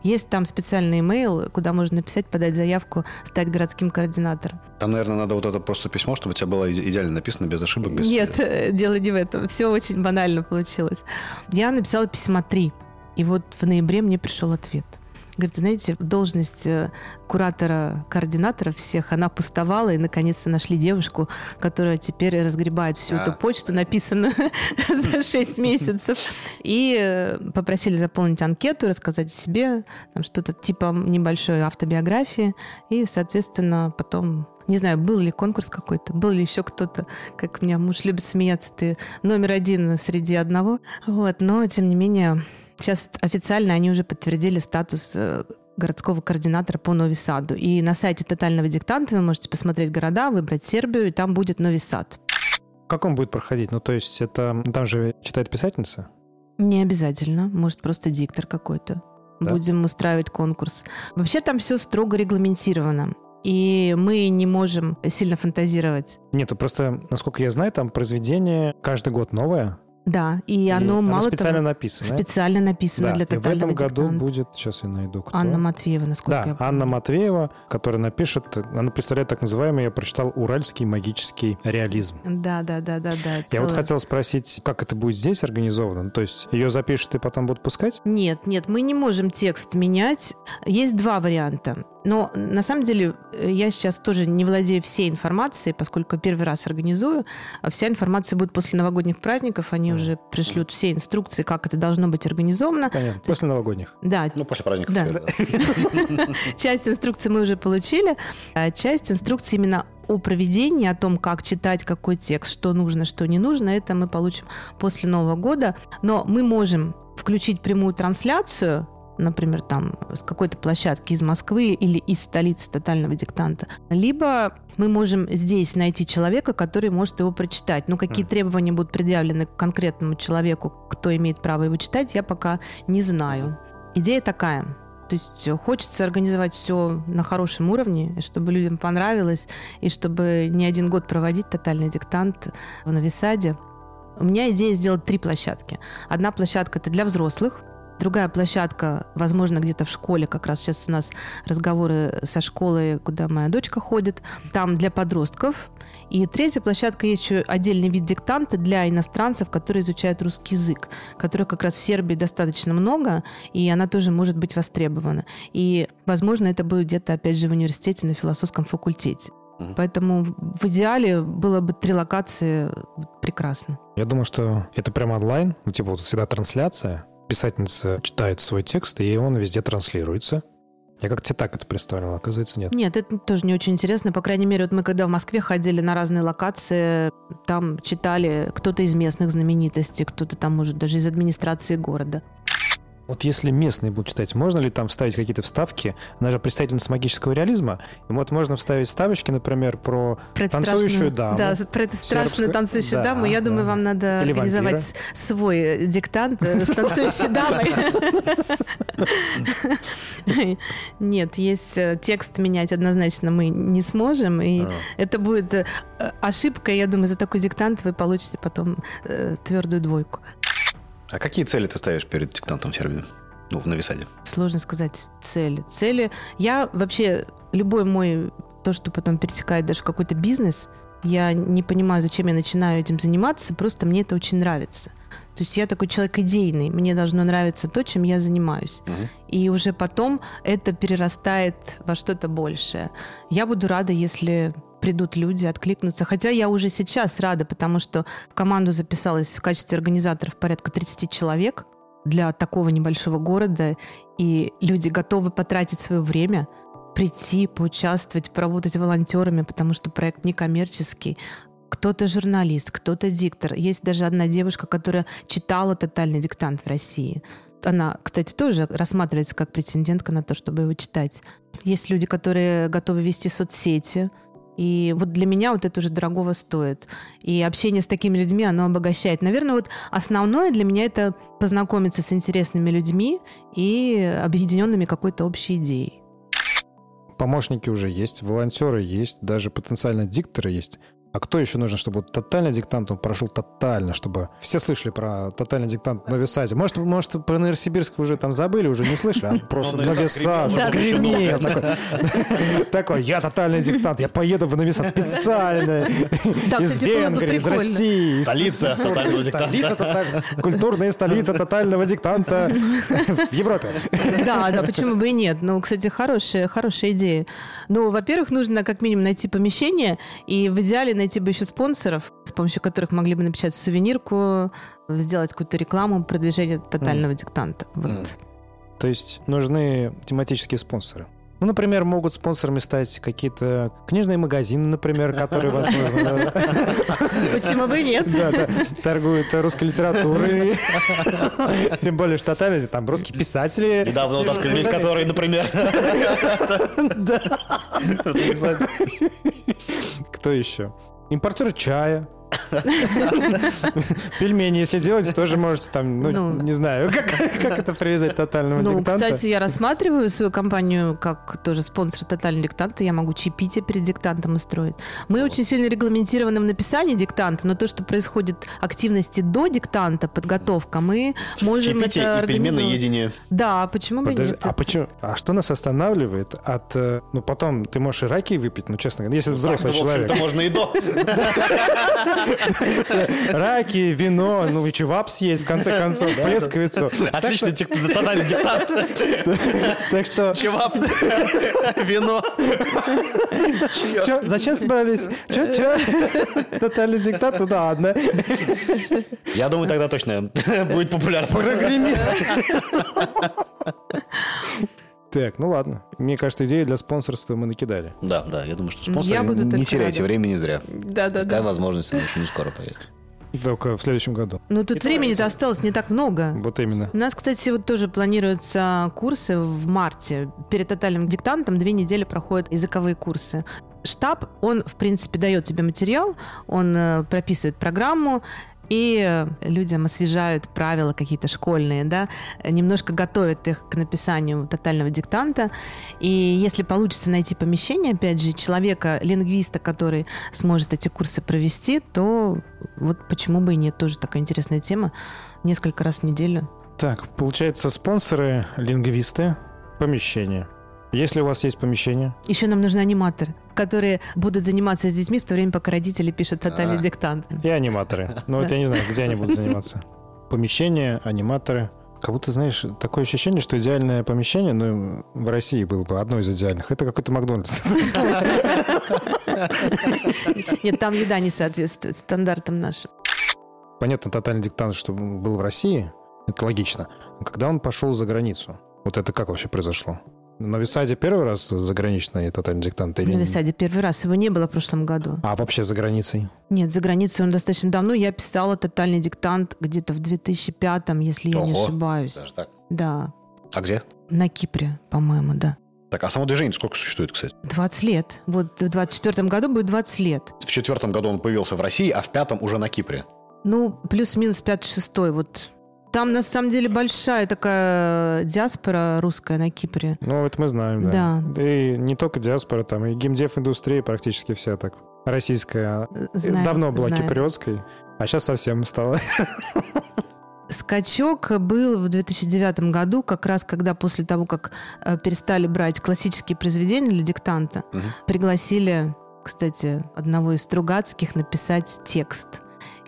Есть там специальный имейл, куда можно написать, подать заявку, стать городским координатором. Там, наверное, надо вот это просто письмо, чтобы у тебя было иде- идеально написано, без ошибок, без... Нет, э, дело не в этом. Все очень банально получилось. Я написала письма три. И вот в ноябре мне пришел ответ. Говорит, знаете, должность э, куратора-координатора всех, она пустовала, и наконец-то нашли девушку, которая теперь разгребает всю эту А. почту, написанную за 6 месяцев. И э, попросили заполнить анкету, рассказать о себе, там что-то типа небольшой автобиографии. И, соответственно, потом не знаю, был ли конкурс какой-то, был ли еще кто-то, как у меня муж любит смеяться, ты номер один среди одного. Вот, но, тем не менее, Сейчас официально они уже подтвердили статус э, городского координатора по Нови Саду. И на сайте тотального диктанта вы можете посмотреть города, выбрать Сербию, и там будет Нови Сад. Как он будет проходить? Ну, то есть это... Там же читает писательница? Не обязательно. Может, просто диктор какой-то. Да? Будем устраивать конкурс. Вообще там все строго регламентировано. И мы не можем сильно фантазировать. Нет, просто, насколько я знаю, там произведение каждый год новое. Да, и оно, и мало оно специально того, написано. Специально написано да, для тотального и в этом диктанта. году будет, сейчас я найду, кто. Анна Матвеева, насколько да, я помню. Анна Матвеева, которая напишет, она представляет так называемый, я прочитал, уральский магический реализм. Да, да, да, да, да. Я целое. вот хотел спросить, как это будет здесь организовано? То есть ее запишут и потом будут пускать? Нет, нет, мы не можем текст менять. Есть два варианта. Но на самом деле э, я сейчас тоже не владею всей информацией, поскольку первый раз организую. А вся информация будет после новогодних праздников. Они mm. уже пришлют все инструкции, как это должно быть организовано. Понятно. После новогодних. Да. Ну, после праздников. Да. Часть инструкций мы уже получили, а часть инструкций именно о проведении, о том, как читать какой текст, что нужно, что не нужно, это мы получим после Нового года. Но мы можем включить прямую трансляцию например, там с какой-то площадки из Москвы или из столицы тотального диктанта. Либо мы можем здесь найти человека, который может его прочитать. Но какие mm. требования будут предъявлены к конкретному человеку, кто имеет право его читать, я пока не знаю. Идея такая. То есть хочется организовать все на хорошем уровне, чтобы людям понравилось, и чтобы не один год проводить тотальный диктант в Новисаде. У меня идея сделать три площадки. Одна площадка это для взрослых, Другая площадка, возможно, где-то в школе, как раз сейчас у нас разговоры со школой, куда моя дочка ходит, там для подростков. И третья площадка есть еще отдельный вид диктанта для иностранцев, которые изучают русский язык, которых как раз в Сербии достаточно много, и она тоже может быть востребована. И, возможно, это будет где-то, опять же, в университете на философском факультете. Поэтому в идеале было бы три локации прекрасно. Я думаю, что это прямо онлайн, ну типа вот всегда трансляция, писательница читает свой текст, и он везде транслируется. Я как-то так это представлял, оказывается, нет. Нет, это тоже не очень интересно. По крайней мере, вот мы когда в Москве ходили на разные локации, там читали кто-то из местных знаменитостей, кто-то там, может, даже из администрации города. Вот если местные будут читать, можно ли там вставить какие-то вставки? Она же представительница магического реализма. И вот можно вставить вставочки, например, про, про танцующую даму. Да, про эту страшную танцующую да, даму. Я да. думаю, вам надо Или организовать вампира. свой диктант э, с танцующей дамой. Нет, есть э, текст менять однозначно мы не сможем. И а. это будет э, ошибка. Я думаю, за такой диктант вы получите потом твердую двойку. А какие цели ты ставишь перед диктантом Сербии? Ну, в Нависаде. Сложно сказать цели. Цели... Я вообще... Любой мой... То, что потом перетекает даже в какой-то бизнес, я не понимаю, зачем я начинаю этим заниматься, просто мне это очень нравится. То есть я такой человек идейный, мне должно нравиться то, чем я занимаюсь. Uh-huh. И уже потом это перерастает во что-то большее. Я буду рада, если придут люди, откликнутся. Хотя я уже сейчас рада, потому что в команду записалась в качестве организаторов порядка 30 человек для такого небольшого города, и люди готовы потратить свое время, прийти, поучаствовать, поработать волонтерами, потому что проект некоммерческий. Кто-то журналист, кто-то диктор. Есть даже одна девушка, которая читала «Тотальный диктант» в России. Она, кстати, тоже рассматривается как претендентка на то, чтобы его читать. Есть люди, которые готовы вести соцсети, и вот для меня вот это уже дорогого стоит. И общение с такими людьми, оно обогащает. Наверное, вот основное для меня это познакомиться с интересными людьми и объединенными какой-то общей идеей. Помощники уже есть, волонтеры есть, даже потенциально дикторы есть. А кто еще нужен, чтобы тотальный диктант он прошел тотально, чтобы все слышали про тотальный диктант на Висаде? Может, может, про Новосибирск уже там забыли, уже не слышали, а просто на Висад гремел. Такой, я тотальный диктант, я поеду в Новисад специально. Из Венгрии, из России. Столица тотального диктанта. Культурная столица тотального диктанта в Европе. Да, да, почему бы и нет. Ну, кстати, хорошая, хорошая идея. Ну, во-первых, нужно как минимум найти помещение и в идеале найти бы еще спонсоров, с помощью которых могли бы напечатать сувенирку, сделать какую-то рекламу, продвижение тотального mm. диктанта. Вот. Mm. То есть нужны тематические спонсоры? Ну, например, могут спонсорами стать какие-то книжные магазины, например, которые, возможно, Почему бы и нет? да, да, торгуют русской литературой. Тем более, что там русские писатели. Недавно вот открылись, которые, например... Кто еще? Импортер чая. Пельмени, если делать, тоже можете там, ну, Ну. не знаю, как, как это привязать к тотальному Ну, диктанту. кстати, я рассматриваю свою компанию как тоже спонсор тотального диктанта. Я могу чаепитие перед диктантом устроить. Мы очень сильно регламентированы в написании диктанта, но то, что происходит активности до диктанта, подготовка, мы можем Чаепитие это и пельменное организовать. едение. Да, почему бы и Подожди, нет? а почему? А что нас останавливает от... э, Ну, потом ты можешь и раки выпить, ну, честно говоря, если ты взрослый человек. общем-то, можно и до. Раки, вино, ну, и чувап съесть, в конце концов, плесковицу. Отличный тотальный диктант. Так что... Чевап. Вино. Зачем собрались? Че, че? Тотальный диктат? Ну да ладно. Я думаю, тогда точно будет популярно. Прогремит. Так, ну ладно. Мне кажется, идеи для спонсорства мы накидали. Да, да, я думаю, что Я спонсоры буду не теряйте рада. времени зря. Да, да, Такая да. возможность она еще не скоро появится. Только в следующем году. Ну, тут времени-то осталось не так много. Вот именно. У нас, кстати, вот тоже планируются курсы в марте. Перед тотальным диктантом две недели проходят языковые курсы. Штаб, он, в принципе, дает тебе материал, он э, прописывает программу, и э, людям освежают правила какие-то школьные, да, немножко готовят их к написанию тотального диктанта. И если получится найти помещение, опять же, человека, лингвиста, который сможет эти курсы провести, то вот почему бы и нет, тоже такая интересная тема. Несколько раз в неделю Так, получается, спонсоры, лингвисты, помещение. Если у вас есть помещение, Еще нам нужны аниматоры, которые будут заниматься с детьми в то время, пока родители пишут тотальный диктант. и аниматоры. Но вот я не знаю, где они будут заниматься. Помещение, аниматоры. Как будто, знаешь, такое ощущение, что идеальное помещение, ну, в России было бы одно из идеальных. Это какой-то Макдональдс. Нет, там еда не соответствует стандартам нашим. Понятно, тотальный диктант, что был в России, это логично. Но когда он пошел за границу, вот это как вообще произошло? На Висаде первый раз заграничный тотальный диктант? Или... На Висаде первый раз. Его не было в прошлом году. А вообще за границей? Нет, за границей он достаточно давно. Я писала тотальный диктант где-то в 2005, если я не Ого. ошибаюсь. Даже так. Да, А где? на Кипре, по-моему, да. Так, а само движение сколько существует, кстати? 20 лет. Вот в 24 году будет 20 лет. В четвертом году он появился в России, а в пятом уже на Кипре. Ну, плюс-минус 5-6. Вот там, на самом деле, большая такая диаспора русская на Кипре. Ну, это мы знаем, да. Да. И не только диаспора, там и геймдев-индустрия практически вся так. Российская Э, знаю, давно была знаю. киприотской, а сейчас совсем стала. Скачок был в 2009 году, как раз когда после того, как э, перестали брать классические произведения для диктанта, Мгм. пригласили, кстати, одного из Стругацких написать текст.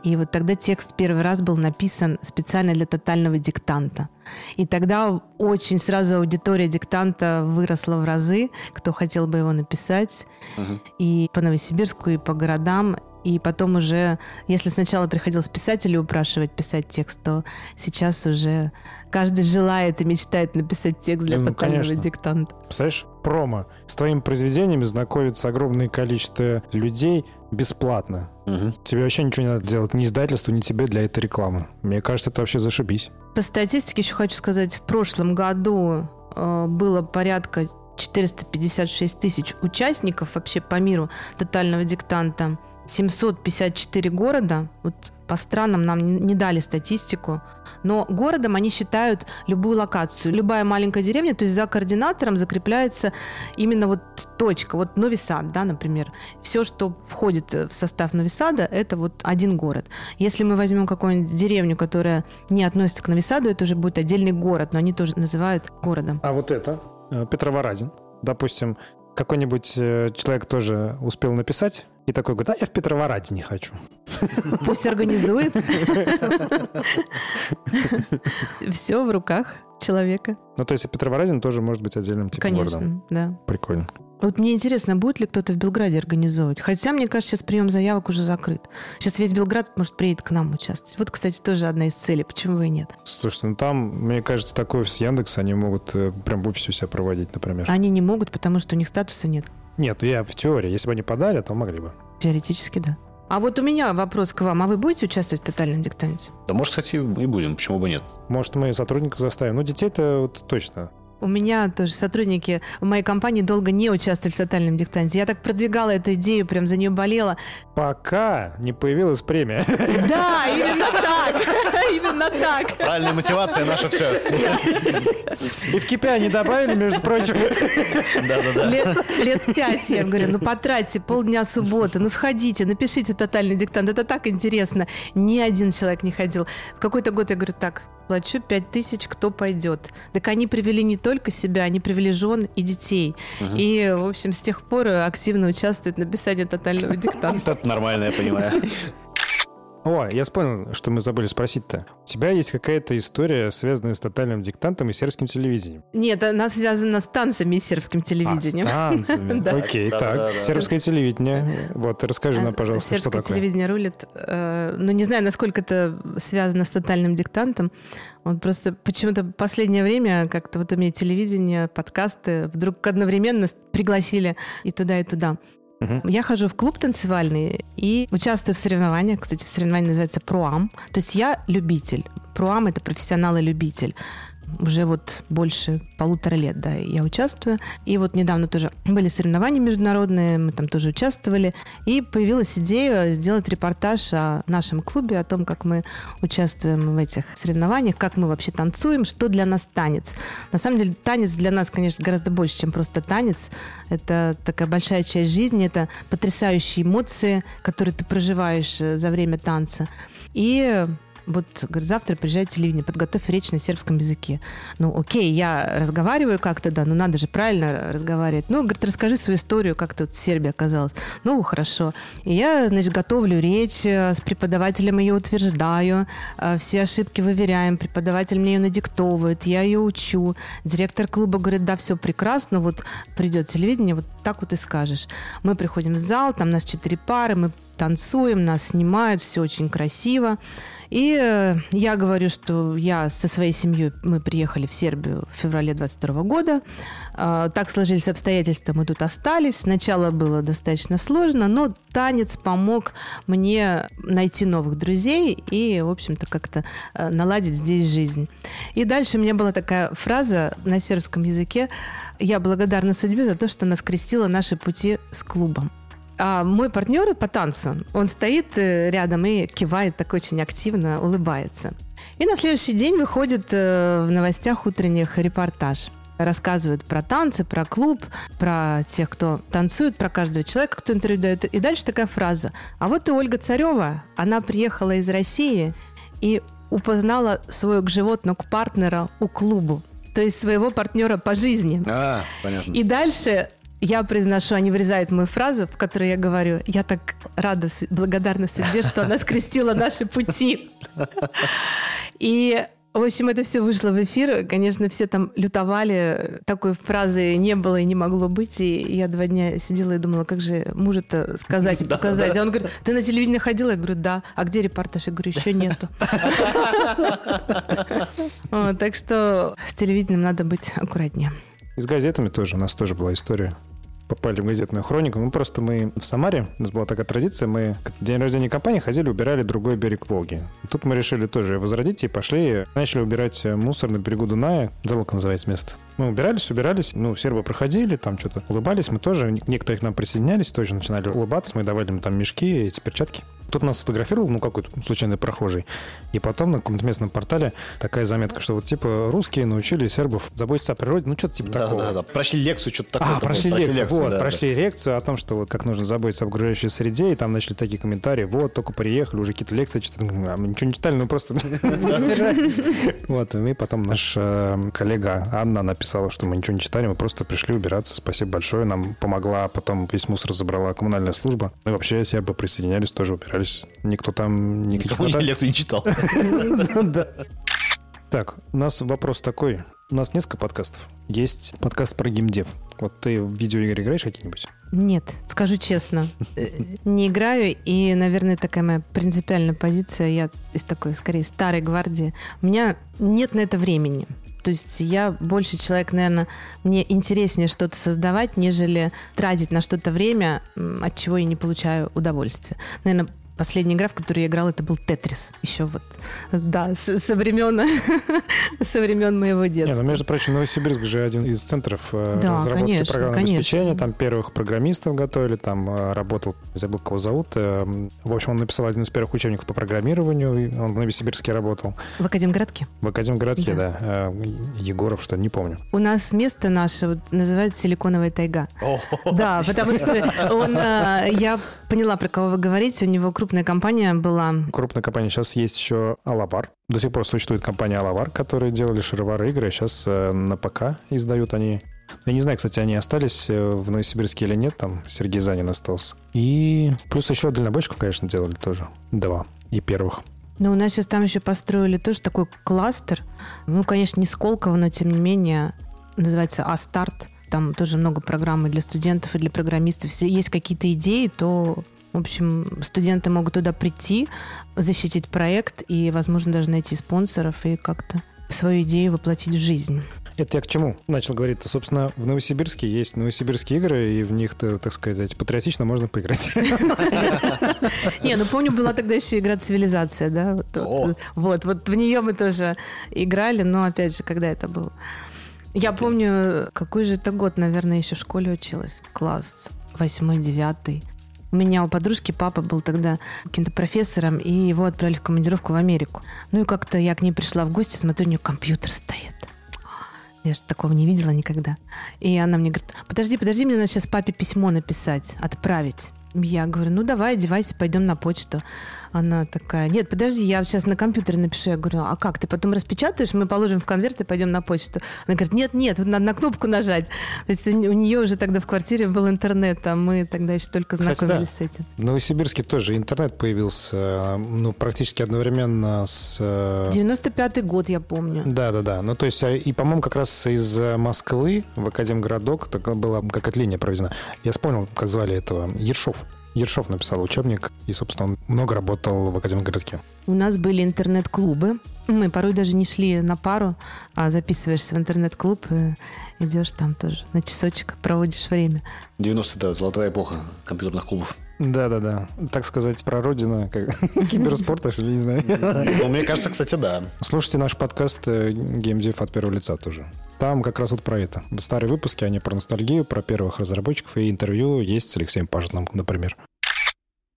И вот тогда текст первый раз был написан специально для тотального диктанта. И тогда очень сразу аудитория диктанта выросла в разы, кто хотел бы его написать. Мгм. И по Новосибирску, и по городам. И потом уже, если сначала приходилось писателю упрашивать писать текст, то сейчас уже каждый желает и мечтает написать текст для Ну, тотального конечно. диктанта. Представляешь, промо. С твоими произведениями знакомится огромное количество людей бесплатно. Мгм. Тебе вообще ничего не надо делать, ни издательству, ни тебе для этой рекламы. Мне кажется, это вообще зашибись. По статистике еще хочу сказать, в прошлом году э, было порядка 456 тысяч участников вообще по миру тотального диктанта. 754 города, вот по странам нам не, дали статистику, но городом они считают любую локацию. Любая маленькая деревня, то есть за координатором закрепляется именно вот точка, вот Нови Сад, да, например. Все, что входит в состав Нови Сада, это вот один город. Если мы возьмем какую-нибудь деревню, которая не относится к Нови Саду, это уже будет отдельный город, но они тоже называют городом. А вот это, э, Петроворадин. Допустим, какой-нибудь э, человек тоже успел написать и такой говорит, а я в Петроворадине хочу. Пусть организует. Все в руках человека. Ну, то есть Петроворазин тоже может быть отдельным типом Конечно, городом. да. Прикольно. Вот мне интересно, будет ли кто-то в Белграде организовывать? Хотя, мне кажется, сейчас прием заявок уже закрыт. Сейчас весь Белград, может, приедет к нам участвовать. Вот, кстати, тоже одна из целей. Почему бы и нет? Слушайте, ну там, мне кажется, такой офис Яндекс, они могут э, прям в офисе у себя проводить, например. Они не могут, потому что у них статуса нет. Нет, я в теории, если бы они подали, то могли бы. Теоретически, да. А вот у меня вопрос к вам. А вы будете участвовать в тотальном диктанте? Да, может, кстати, и будем, почему бы нет? Может, мы сотрудников заставим. Ну, детей-то вот точно. У меня тоже сотрудники в моей компании долго не участвовали в тотальном диктанте. Я так продвигала эту идею, прям за нее болела. Пока не появилась премия. Да, именно так. Именно так. Правильная мотивация наша все. И в KPI не добавили, между прочим. Да-да-да. Лет пять я говорю, ну потратьте полдня субботы, ну сходите, напишите тотальный диктант, это так интересно. Ни один человек не ходил. В какой-то год я говорю, так, плачу пять тысяч, кто пойдет? Так они привели не только себя, они привели жен и детей. И, в общем, с тех пор активно участвуют в написании тотального диктанта. Это нормально, я понимаю. О, я вспомнил, что мы забыли спросить-то. У тебя есть какая-то история, связанная с тотальным диктантом и сербским телевидением? Нет, она связана с танцами и сербским телевидением. А, с танцами. Окей, так. Сербское телевидение. Вот, расскажи нам, пожалуйста, что Сербское такое. телевидение рулит. Э, Ну, не знаю, насколько это связано с тотальным диктантом. Вот просто почему-то в последнее время как-то вот у меня телевидение, подкасты вдруг одновременно пригласили и туда, и туда. Мгм. Я хожу в клуб танцевальный и участвую в соревнованиях. Кстати, в соревновании называется «Проам». То есть я любитель. «Проам» — это профессионал и любитель. Уже вот больше полутора лет, да, я участвую. И вот недавно тоже были соревнования международные, мы там тоже участвовали. И появилась идея сделать репортаж о нашем клубе, о том, как мы участвуем в этих соревнованиях, как мы вообще танцуем, что для нас танец. На самом деле танец для нас, конечно, гораздо больше, чем просто танец. Это такая большая часть жизни, это потрясающие эмоции, которые ты проживаешь э, за время танца. И вот, говорит, завтра приезжает телевидение, подготовь речь на сербском языке. Ну, окей, я разговариваю как-то, да, ну надо же правильно разговаривать. Ну, говорит, расскажи свою историю, как ты вот в Сербии оказалась. Ну, хорошо. И я, значит, готовлю речь, э, с преподавателем ее утверждаю, э, все ошибки выверяем, преподаватель мне ее надиктовывает, я ее учу. Директор клуба говорит, да, все прекрасно, вот придет телевидение, вот так вот и скажешь. Мы приходим в зал, там нас четыре пары, мы танцуем, нас снимают, все очень красиво. И э, я говорю, что я со своей семьей, мы приехали в Сербию в феврале 22 года. А, Так сложились обстоятельства, мы тут остались. Сначала было достаточно сложно, но танец помог мне найти новых друзей и, в общем-то, как-то э, наладить здесь жизнь. И дальше у меня была такая фраза на сербском языке. Я благодарна судьбе за то, что она скрестила наши пути с клубом. А мой партнер по танцу, он стоит э, рядом и кивает так очень активно, улыбается. И на следующий день выходит э, в новостях утренних репортаж. Рассказывают про танцы, про клуб, про тех, кто танцует, про каждого человека, кто интервью дает. И дальше такая фраза. А вот и Ольга Царева, она приехала из России и упознала своего животного партнера у клубу. То есть своего партнера по жизни. А, понятно. И дальше я произношу, они вырезают мою фразу, в которой я говорю, я так рада, благодарна судьбе, что она скрестила наши пути. И в общем, это все вышло в эфир. Конечно, все там лютовали. Такой фразы не было и не могло быть. И я два дня сидела и думала, как же мужу-то сказать показать. А он говорит, ты на телевидение ходила? Я говорю, да. А где репортаж? Я говорю, еще нету. Так что с телевидением надо быть аккуратнее. И с газетами тоже. У нас тоже была история. Попали в газетную хронику. Ну, просто мы в Самаре, у нас была такая традиция, мы день рождения компании ходили, убирали другой берег Волги. Тут мы решили тоже возродить и пошли, начали убирать мусор на берегу Дуная. Заволка называется место. Мы убирались, убирались, ну, сербы проходили, там что-то улыбались, мы тоже, некоторые к нам присоединялись, тоже начинали улыбаться, мы давали им там мешки, эти перчатки. Тут нас фотографировал, ну, какой-то случайный прохожий. И потом на каком-то местном портале такая заметка, что вот, типа, русские научили сербов заботиться о природе, ну, что-то типа Да, такого. да, да. Прошли лекцию, что-то такое. А, прошли было. лекцию, вот, да, прошли лекцию о том, что вот как нужно заботиться об окружающей среде, и там начали такие комментарии, вот, только приехали, уже какие-то лекции читали, а мы ничего не читали, ну просто Вот, и потом наш э, коллега Анна написала, что мы ничего не читали, мы просто пришли убираться, спасибо большое, нам помогла, потом весь мусор забрала коммунальная служба, ну и вообще сербы присоединялись, тоже убирали. Собрались. Никто там никаких... Никому нота- лекции не читал. Так, у нас вопрос такой. У нас несколько подкастов. Есть подкаст про геймдев. Вот ты в видеоигры играешь какие-нибудь? Нет, скажу честно, э, не играю, и, наверное, такая моя принципиальная позиция, я из такой, скорее, старой гвардии. У меня нет на это времени. То есть я больше человек, наверное, мне интереснее что-то создавать, нежели тратить на что-то время, от чего я не получаю удовольствия. Наверное, последняя игра, в которую я играла, это был Тетрис. Еще вот, да, с- со времен, со времен моего Не, детства. ну, между прочим, Новосибирск же один из центров э, Да, разработки конечно, программного конечно. обеспечения. Там первых программистов готовили, там э, работал, забыл, кого зовут. э, В общем, он написал один из первых учебников по программированию. и Он в Новосибирске работал. В Академгородке. В Академгородке, Да. да. Э, Егоров, что не помню. У нас место наше вот называется Силиконовая тайга. Да, потому что он, я поняла, про кого вы говорите. У него крупная компания была. Крупная компания. Сейчас есть еще Алавар. До сих пор существует компания Алавар, которые делали шаровары игры. а Сейчас э, на ПК издают они. Я не знаю, кстати, они остались э, в Новосибирске или нет. Там Сергей Занин остался. И плюс еще дальнобойщиков, конечно, делали тоже. Два. И первых. Но у нас сейчас там еще построили тоже такой кластер. Ну, конечно, не Сколково, но тем не менее называется А-старт. Там тоже много программ и для студентов, и для программистов. Если есть какие-то идеи, то, в общем, студенты могут туда прийти, защитить проект и, возможно, даже найти спонсоров и как-то свою идею воплотить в жизнь. Это я к чему начал говорить? -то, собственно, в Новосибирске есть новосибирские игры, и в них, так сказать, патриотично можно поиграть. Не, ну помню, была тогда еще игра «Цивилизация», да? Вот, вот в нее мы тоже играли, но опять же, когда это было? Я помню, какой же это год, наверное, еще в школе училась. Класс восьмой, девятый. У меня у подружки папа был тогда каким-то профессором, и его отправили в командировку в Америку. Ну и как-то я к ней пришла в гости, смотрю, у нее компьютер стоит. Я же такого не видела никогда. И она мне говорит, подожди, подожди, мне надо сейчас папе письмо написать, отправить. Я говорю, ну давай, одевайся, пойдем на почту. Она такая, нет, подожди, я сейчас на компьютере напишу. Я говорю, а как, ты потом распечатаешь, мы положим в конверт и пойдем на почту. Она говорит, нет, нет, вот надо на кнопку нажать. То есть у, у нее уже тогда в квартире был интернет, а мы тогда еще только Кстати, знакомились с этим. В Новосибирске тоже интернет появился, э, ну, практически одновременно с... э, 95-й год, я помню. Да, да, да. Ну, то есть, э, и, по-моему, как раз из э, Москвы в Академгородок такая была какая-то линия проведена. Я вспомнил, как звали этого. Ершов. Ершов написал учебник, и, собственно, он много работал в Академгородке. У нас были интернет-клубы. Мы порой даже не шли на пару, а записываешься в интернет-клуб, и идешь там тоже на часочек, проводишь время. 90 да, золотая эпоха компьютерных клубов. Да-да-да. Так сказать, прародина как... киберспорта, что ли, не знаю. Ну, мне кажется, кстати, да. Слушайте наш подкаст э, «Геймдев от первого лица» тоже. Там как раз вот про это. Старые выпуски, они про ностальгию, про первых разработчиков, и интервью есть с Алексеем Пажиным, например.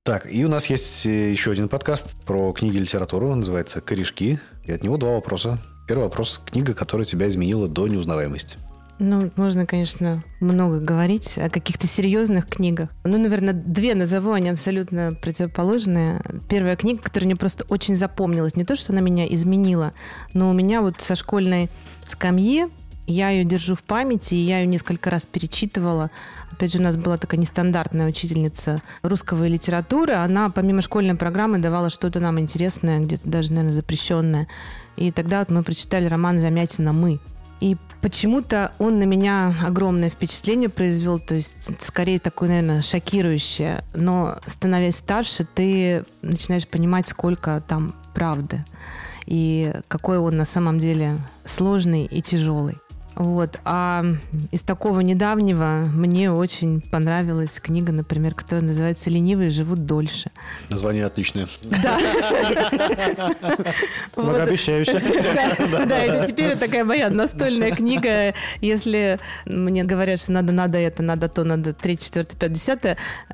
Так, и у нас есть э, еще один подкаст про книги и литературу. Он называется «Корешки». И от него два вопроса. Первый вопрос. Книга, которая тебя изменила до неузнаваемости. Ну, можно, конечно, много говорить о каких-то серьезных книгах. Ну, наверное, две назову, они абсолютно противоположные. Первая книга, которая мне просто очень запомнилась. Не то, что она меня изменила, но у меня вот со школьной скамьи я ее держу в памяти, и я ее несколько раз перечитывала. Опять же, у нас была такая нестандартная учительница русского и литературы. Она помимо школьной программы давала что-то нам интересное, где-то даже, наверное, запрещенное. И тогда вот мы прочитали роман Замятина «Мы». И почему-то он на меня огромное впечатление произвел, то есть скорее такое, наверное, шокирующее. Но становясь старше, ты начинаешь понимать, сколько там правды и какой он на самом деле сложный и тяжелый. Вот. А из такого недавнего мне очень понравилась книга, например, которая называется «Ленивые живут дольше». Название отличное. Да. Многообещающе. Да, да, это теперь такая моя настольная книга. Если мне говорят, что надо, надо это, надо то, надо 3, 4, 5, 10.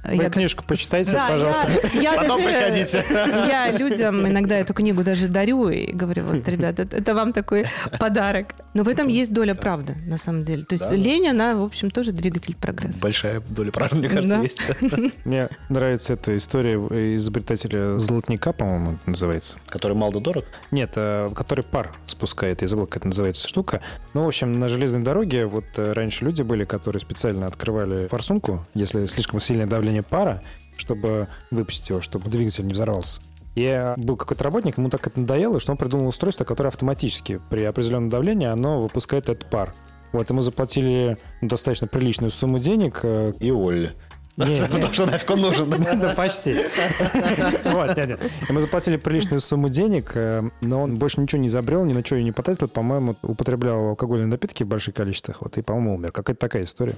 Вы книжку почитайте, пожалуйста. Потом приходите. Я людям иногда эту книгу даже дарю и говорю, вот, ребята, это вам такой подарок. Но в этом есть доля правды, на самом деле. То есть Да. лень, она, в общем, тоже двигатель прогресса. Большая доля правды, мне кажется, Да. есть. Мне нравится эта история изобретателя Золотника, по-моему, это называется. Который мал да дорог. Нет, э, который пар спускает. Я забыл, как это называется штука. Ну, в общем, на железной дороге вот э, раньше люди были, которые специально открывали форсунку, если слишком сильное давление пара, чтобы выпустить его, чтобы двигатель не взорвался. И был какой-то работник, ему так это надоело, что он придумал устройство, которое автоматически при определенном давлении оно выпускает этот пар. Вот, ему заплатили достаточно приличную сумму денег. э, И Олли. Потому что нафиг он нужен. Да, почти. Вот, нет. Ему заплатили приличную сумму денег, э, но он больше ничего не изобрел, ни на что и не потратил. По-моему, употреблял алкогольные напитки в больших количествах, вот, и, по-моему, умер. Какая-то такая история.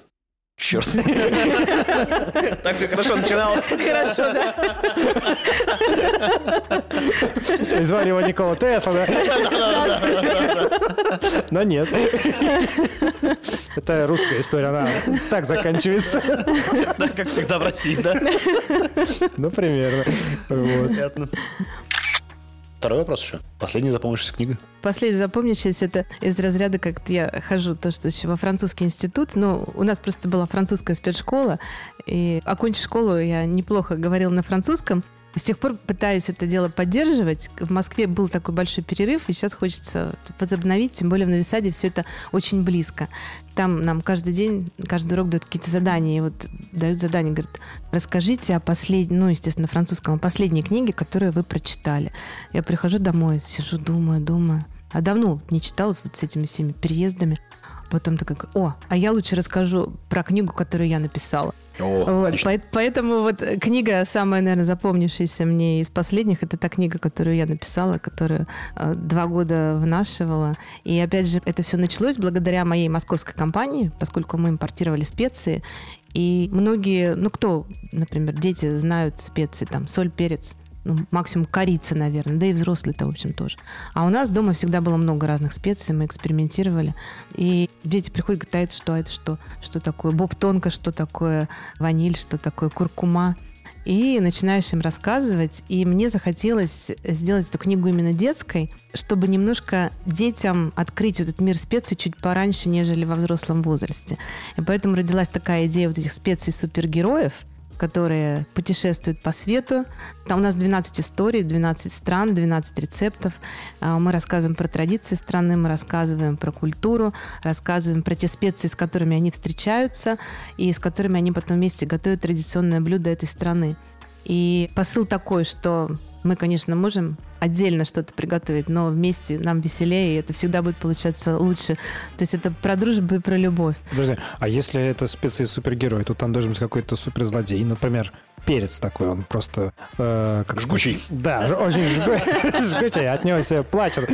Черт. Так же хорошо начиналось. Хорошо, да. И звали его Никола Тесла, да? Но нет. Это русская история, она так заканчивается. Как всегда в России, да? Ну, примерно. Вот. Понятно. Второй вопрос еще. Последняя запомнившаяся книга. Последний запомнившийся это из разряда, как я хожу, то, что еще во французский институт. Ну, у нас просто была французская спецшкола, и окончив школу, я неплохо говорила на французском. С тех пор пытаюсь это дело поддерживать. В Москве был такой большой перерыв, и сейчас хочется возобновить, тем более в Новисаде все это очень близко. Там нам каждый день, каждый урок дают какие-то задания, и вот дают задание, говорят, расскажите о последней, ну, естественно, французском, о последней книге, которую вы прочитали. Я прихожу домой, сижу, думаю, думаю. А давно не читалась вот с этими всеми переездами. Потом такая, о, а я лучше расскажу про книгу, которую я написала. О, Вот, отлично. поэтому вот э, книга, самая, наверное, запомнившаяся мне из последних, это та книга, которую я написала, которую э, два года внашивала. И опять же, это все началось благодаря моей московской компании, поскольку мы импортировали специи. И многие, ну кто, например, дети знают специи, там, соль, перец, ну, максимум корица, наверное, да и взрослые-то, в общем, тоже. А у нас дома всегда было много разных специй, мы экспериментировали. И дети приходят, говорят, а что, а это что? Что такое боб-тонка, что такое ваниль, что такое куркума? И начинаешь им рассказывать. И мне захотелось сделать эту книгу именно детской, чтобы немножко детям открыть этот мир специй чуть пораньше, нежели во взрослом возрасте. И поэтому родилась такая идея вот этих специй-супергероев, которые путешествуют по свету. Там у нас 12 историй, 12 стран, 12 рецептов. А, Мы рассказываем про традиции страны, мы рассказываем про культуру, рассказываем про те специи, с которыми они встречаются и с которыми они потом вместе готовят традиционное блюдо этой страны. И посыл такой, что мы, конечно, можем отдельно что-то приготовить, но вместе нам веселее, и это всегда будет получаться лучше. То есть это про дружбу и про любовь. Подожди, а если это специи супергерой, то там должен быть какой-то суперзлодей, например, перец такой, он просто... э, как Жгучий. Да, очень жгу- жгучий, от него все плачут.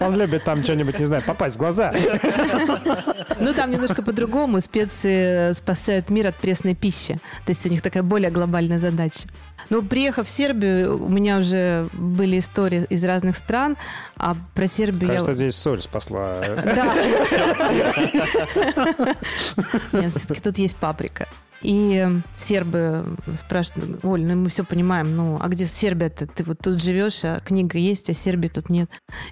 Он любит там что-нибудь, не знаю, попасть в глаза. Ну, там немножко по-другому. Специи спасают мир от пресной пищи. То есть у них такая более глобальная задача. Ну, приехав в Сербию, у меня уже были истории из разных стран, а про Сербию Кажется, я... здесь соль спасла. Да. Нет, все-таки тут есть паприка. И сербы спрашивают, Оль, ну мы все понимаем, ну а где Сербия-то? Ты вот тут живешь, а книга есть, а Сербии тут нет.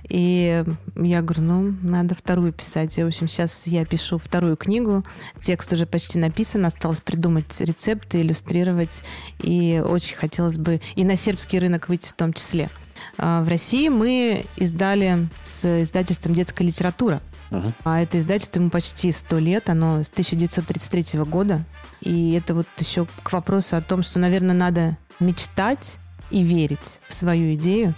И я говорю, ну, надо вторую писать. И, в общем, сейчас я пишу вторую книгу. Текст уже почти написан, осталось придумать рецепты, иллюстрировать. И очень хотелось бы и на сербский рынок выйти в том числе. А В России мы издали с издательством «Детская литература». Мгм. А это издательство ему почти 100 лет, оно с 1933 года. И это вот еще к вопросу о том, что, наверное, надо мечтать и верить в свою идею,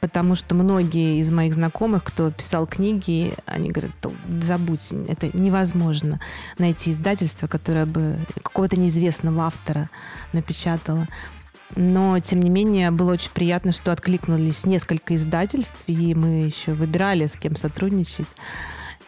потому что многие из моих знакомых, кто писал книги, они говорят, «Да забудь, это невозможно найти издательство, которое бы какого-то неизвестного автора напечатало. Но, тем не менее, было очень приятно, что откликнулись несколько издательств, и мы еще выбирали, с кем сотрудничать.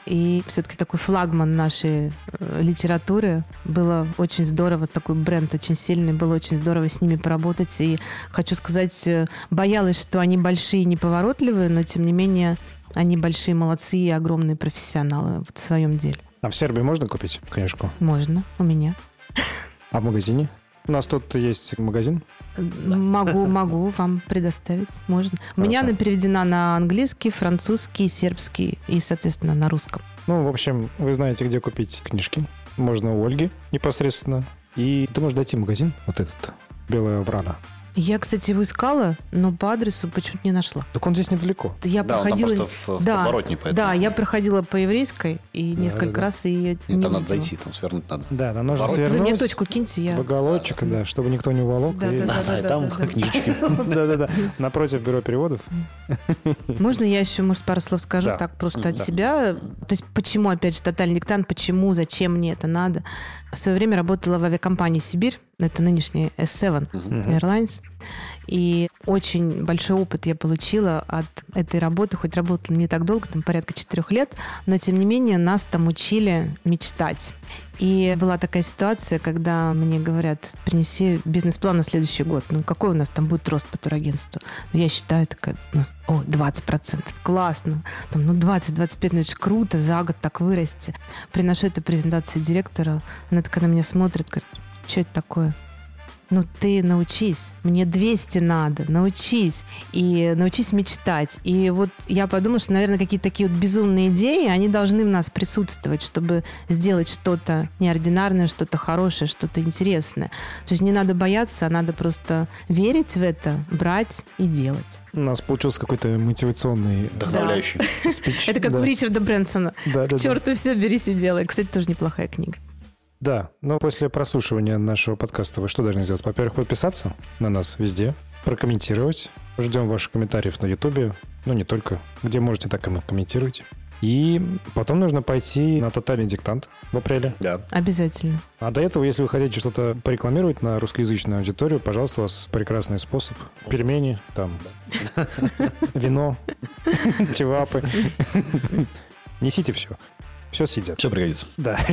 И все-таки такой флагман нашей э, литературы. Было очень здорово, такой бренд очень сильный, было очень здорово с ними поработать. И хочу сказать, э, боялась, что они большие и неповоротливые, но тем не менее они большие молодцы и огромные профессионалы в своем деле. А в Сербии можно купить книжку? Можно, у меня. А в магазине? У нас тут есть магазин. Могу, могу вам предоставить, можно. У меня она переведена на английский, французский, сербский и, соответственно, на русском. Ну, в общем, вы знаете, где купить книжки. Можно у Ольги непосредственно. И ты можешь дойти в магазин, вот этот, Белая Врана. Я, кстати, его искала, но по адресу почему-то не нашла. Так он здесь недалеко. Я Да, он там проходила... просто в, в да, подворотне, поэтому. да, я проходила по еврейской и Да, несколько да, да. раз ее И не там надо видела. зайти, там свернуть надо. Да, там нужно Ворот. Вы мне свернуть точку киньте, я... в уголочек, да, чтобы никто не уволок. Да, и- да, Да, да, и там да, да. книжечки. Да-да-да. Напротив бюро переводов. Можно я еще, может, пару слов скажу Да. так просто от да. себя? То есть почему, опять же, тотальный диктант, почему, зачем мне это надо? В свое время работала в авиакомпании «Сибирь», это нынешняя S7 Мгм. Airlines, и очень большой опыт я получила от этой работы, хоть работала не так долго, там порядка четырех лет, но тем не менее нас там учили мечтать. И была такая ситуация, когда мне говорят, принеси бизнес-план на следующий год. Ну, какой у нас там будет рост по турагентству? Ну, я считаю, такая, ну, о, 20%, классно. Там, ну, 20-25, ну, это круто, за год так вырасти. Приношу эту презентацию директора, она такая на меня смотрит, говорит, что это такое? Ну, ты научись. Мне 200 надо. Научись. И научись мечтать. И вот я подумала, что, наверное, какие-то такие вот безумные идеи, они должны в нас присутствовать, чтобы сделать что-то неординарное, что-то хорошее, что-то интересное. То есть не надо бояться, а надо просто верить в это, брать и делать. У нас получился какой-то мотивационный Вдохновляющий. спич. Это как Да. у Ричарда Брэнсона. Да, да, К да. черту все, берись и делай. Кстати, тоже неплохая книга. Да, но после прослушивания нашего подкаста вы что должны сделать? Во-первых, подписаться на нас везде, прокомментировать. Ждем ваших комментариев на Ютубе, ну не только. Где можете, так и мы комментируйте. И потом нужно пойти на тотальный диктант в апреле. Да. Обязательно. А до этого, если вы хотите что-то порекламировать на русскоязычную аудиторию, пожалуйста, у вас прекрасный способ. Пельмени, там, вино, чевапы. Несите все. Все съедят. Все пригодится. Да.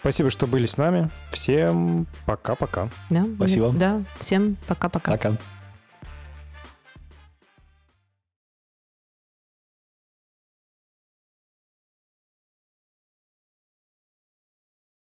Спасибо, что были с нами. Всем пока-пока. Да? Спасибо. Да. Всем пока-пока. Пока.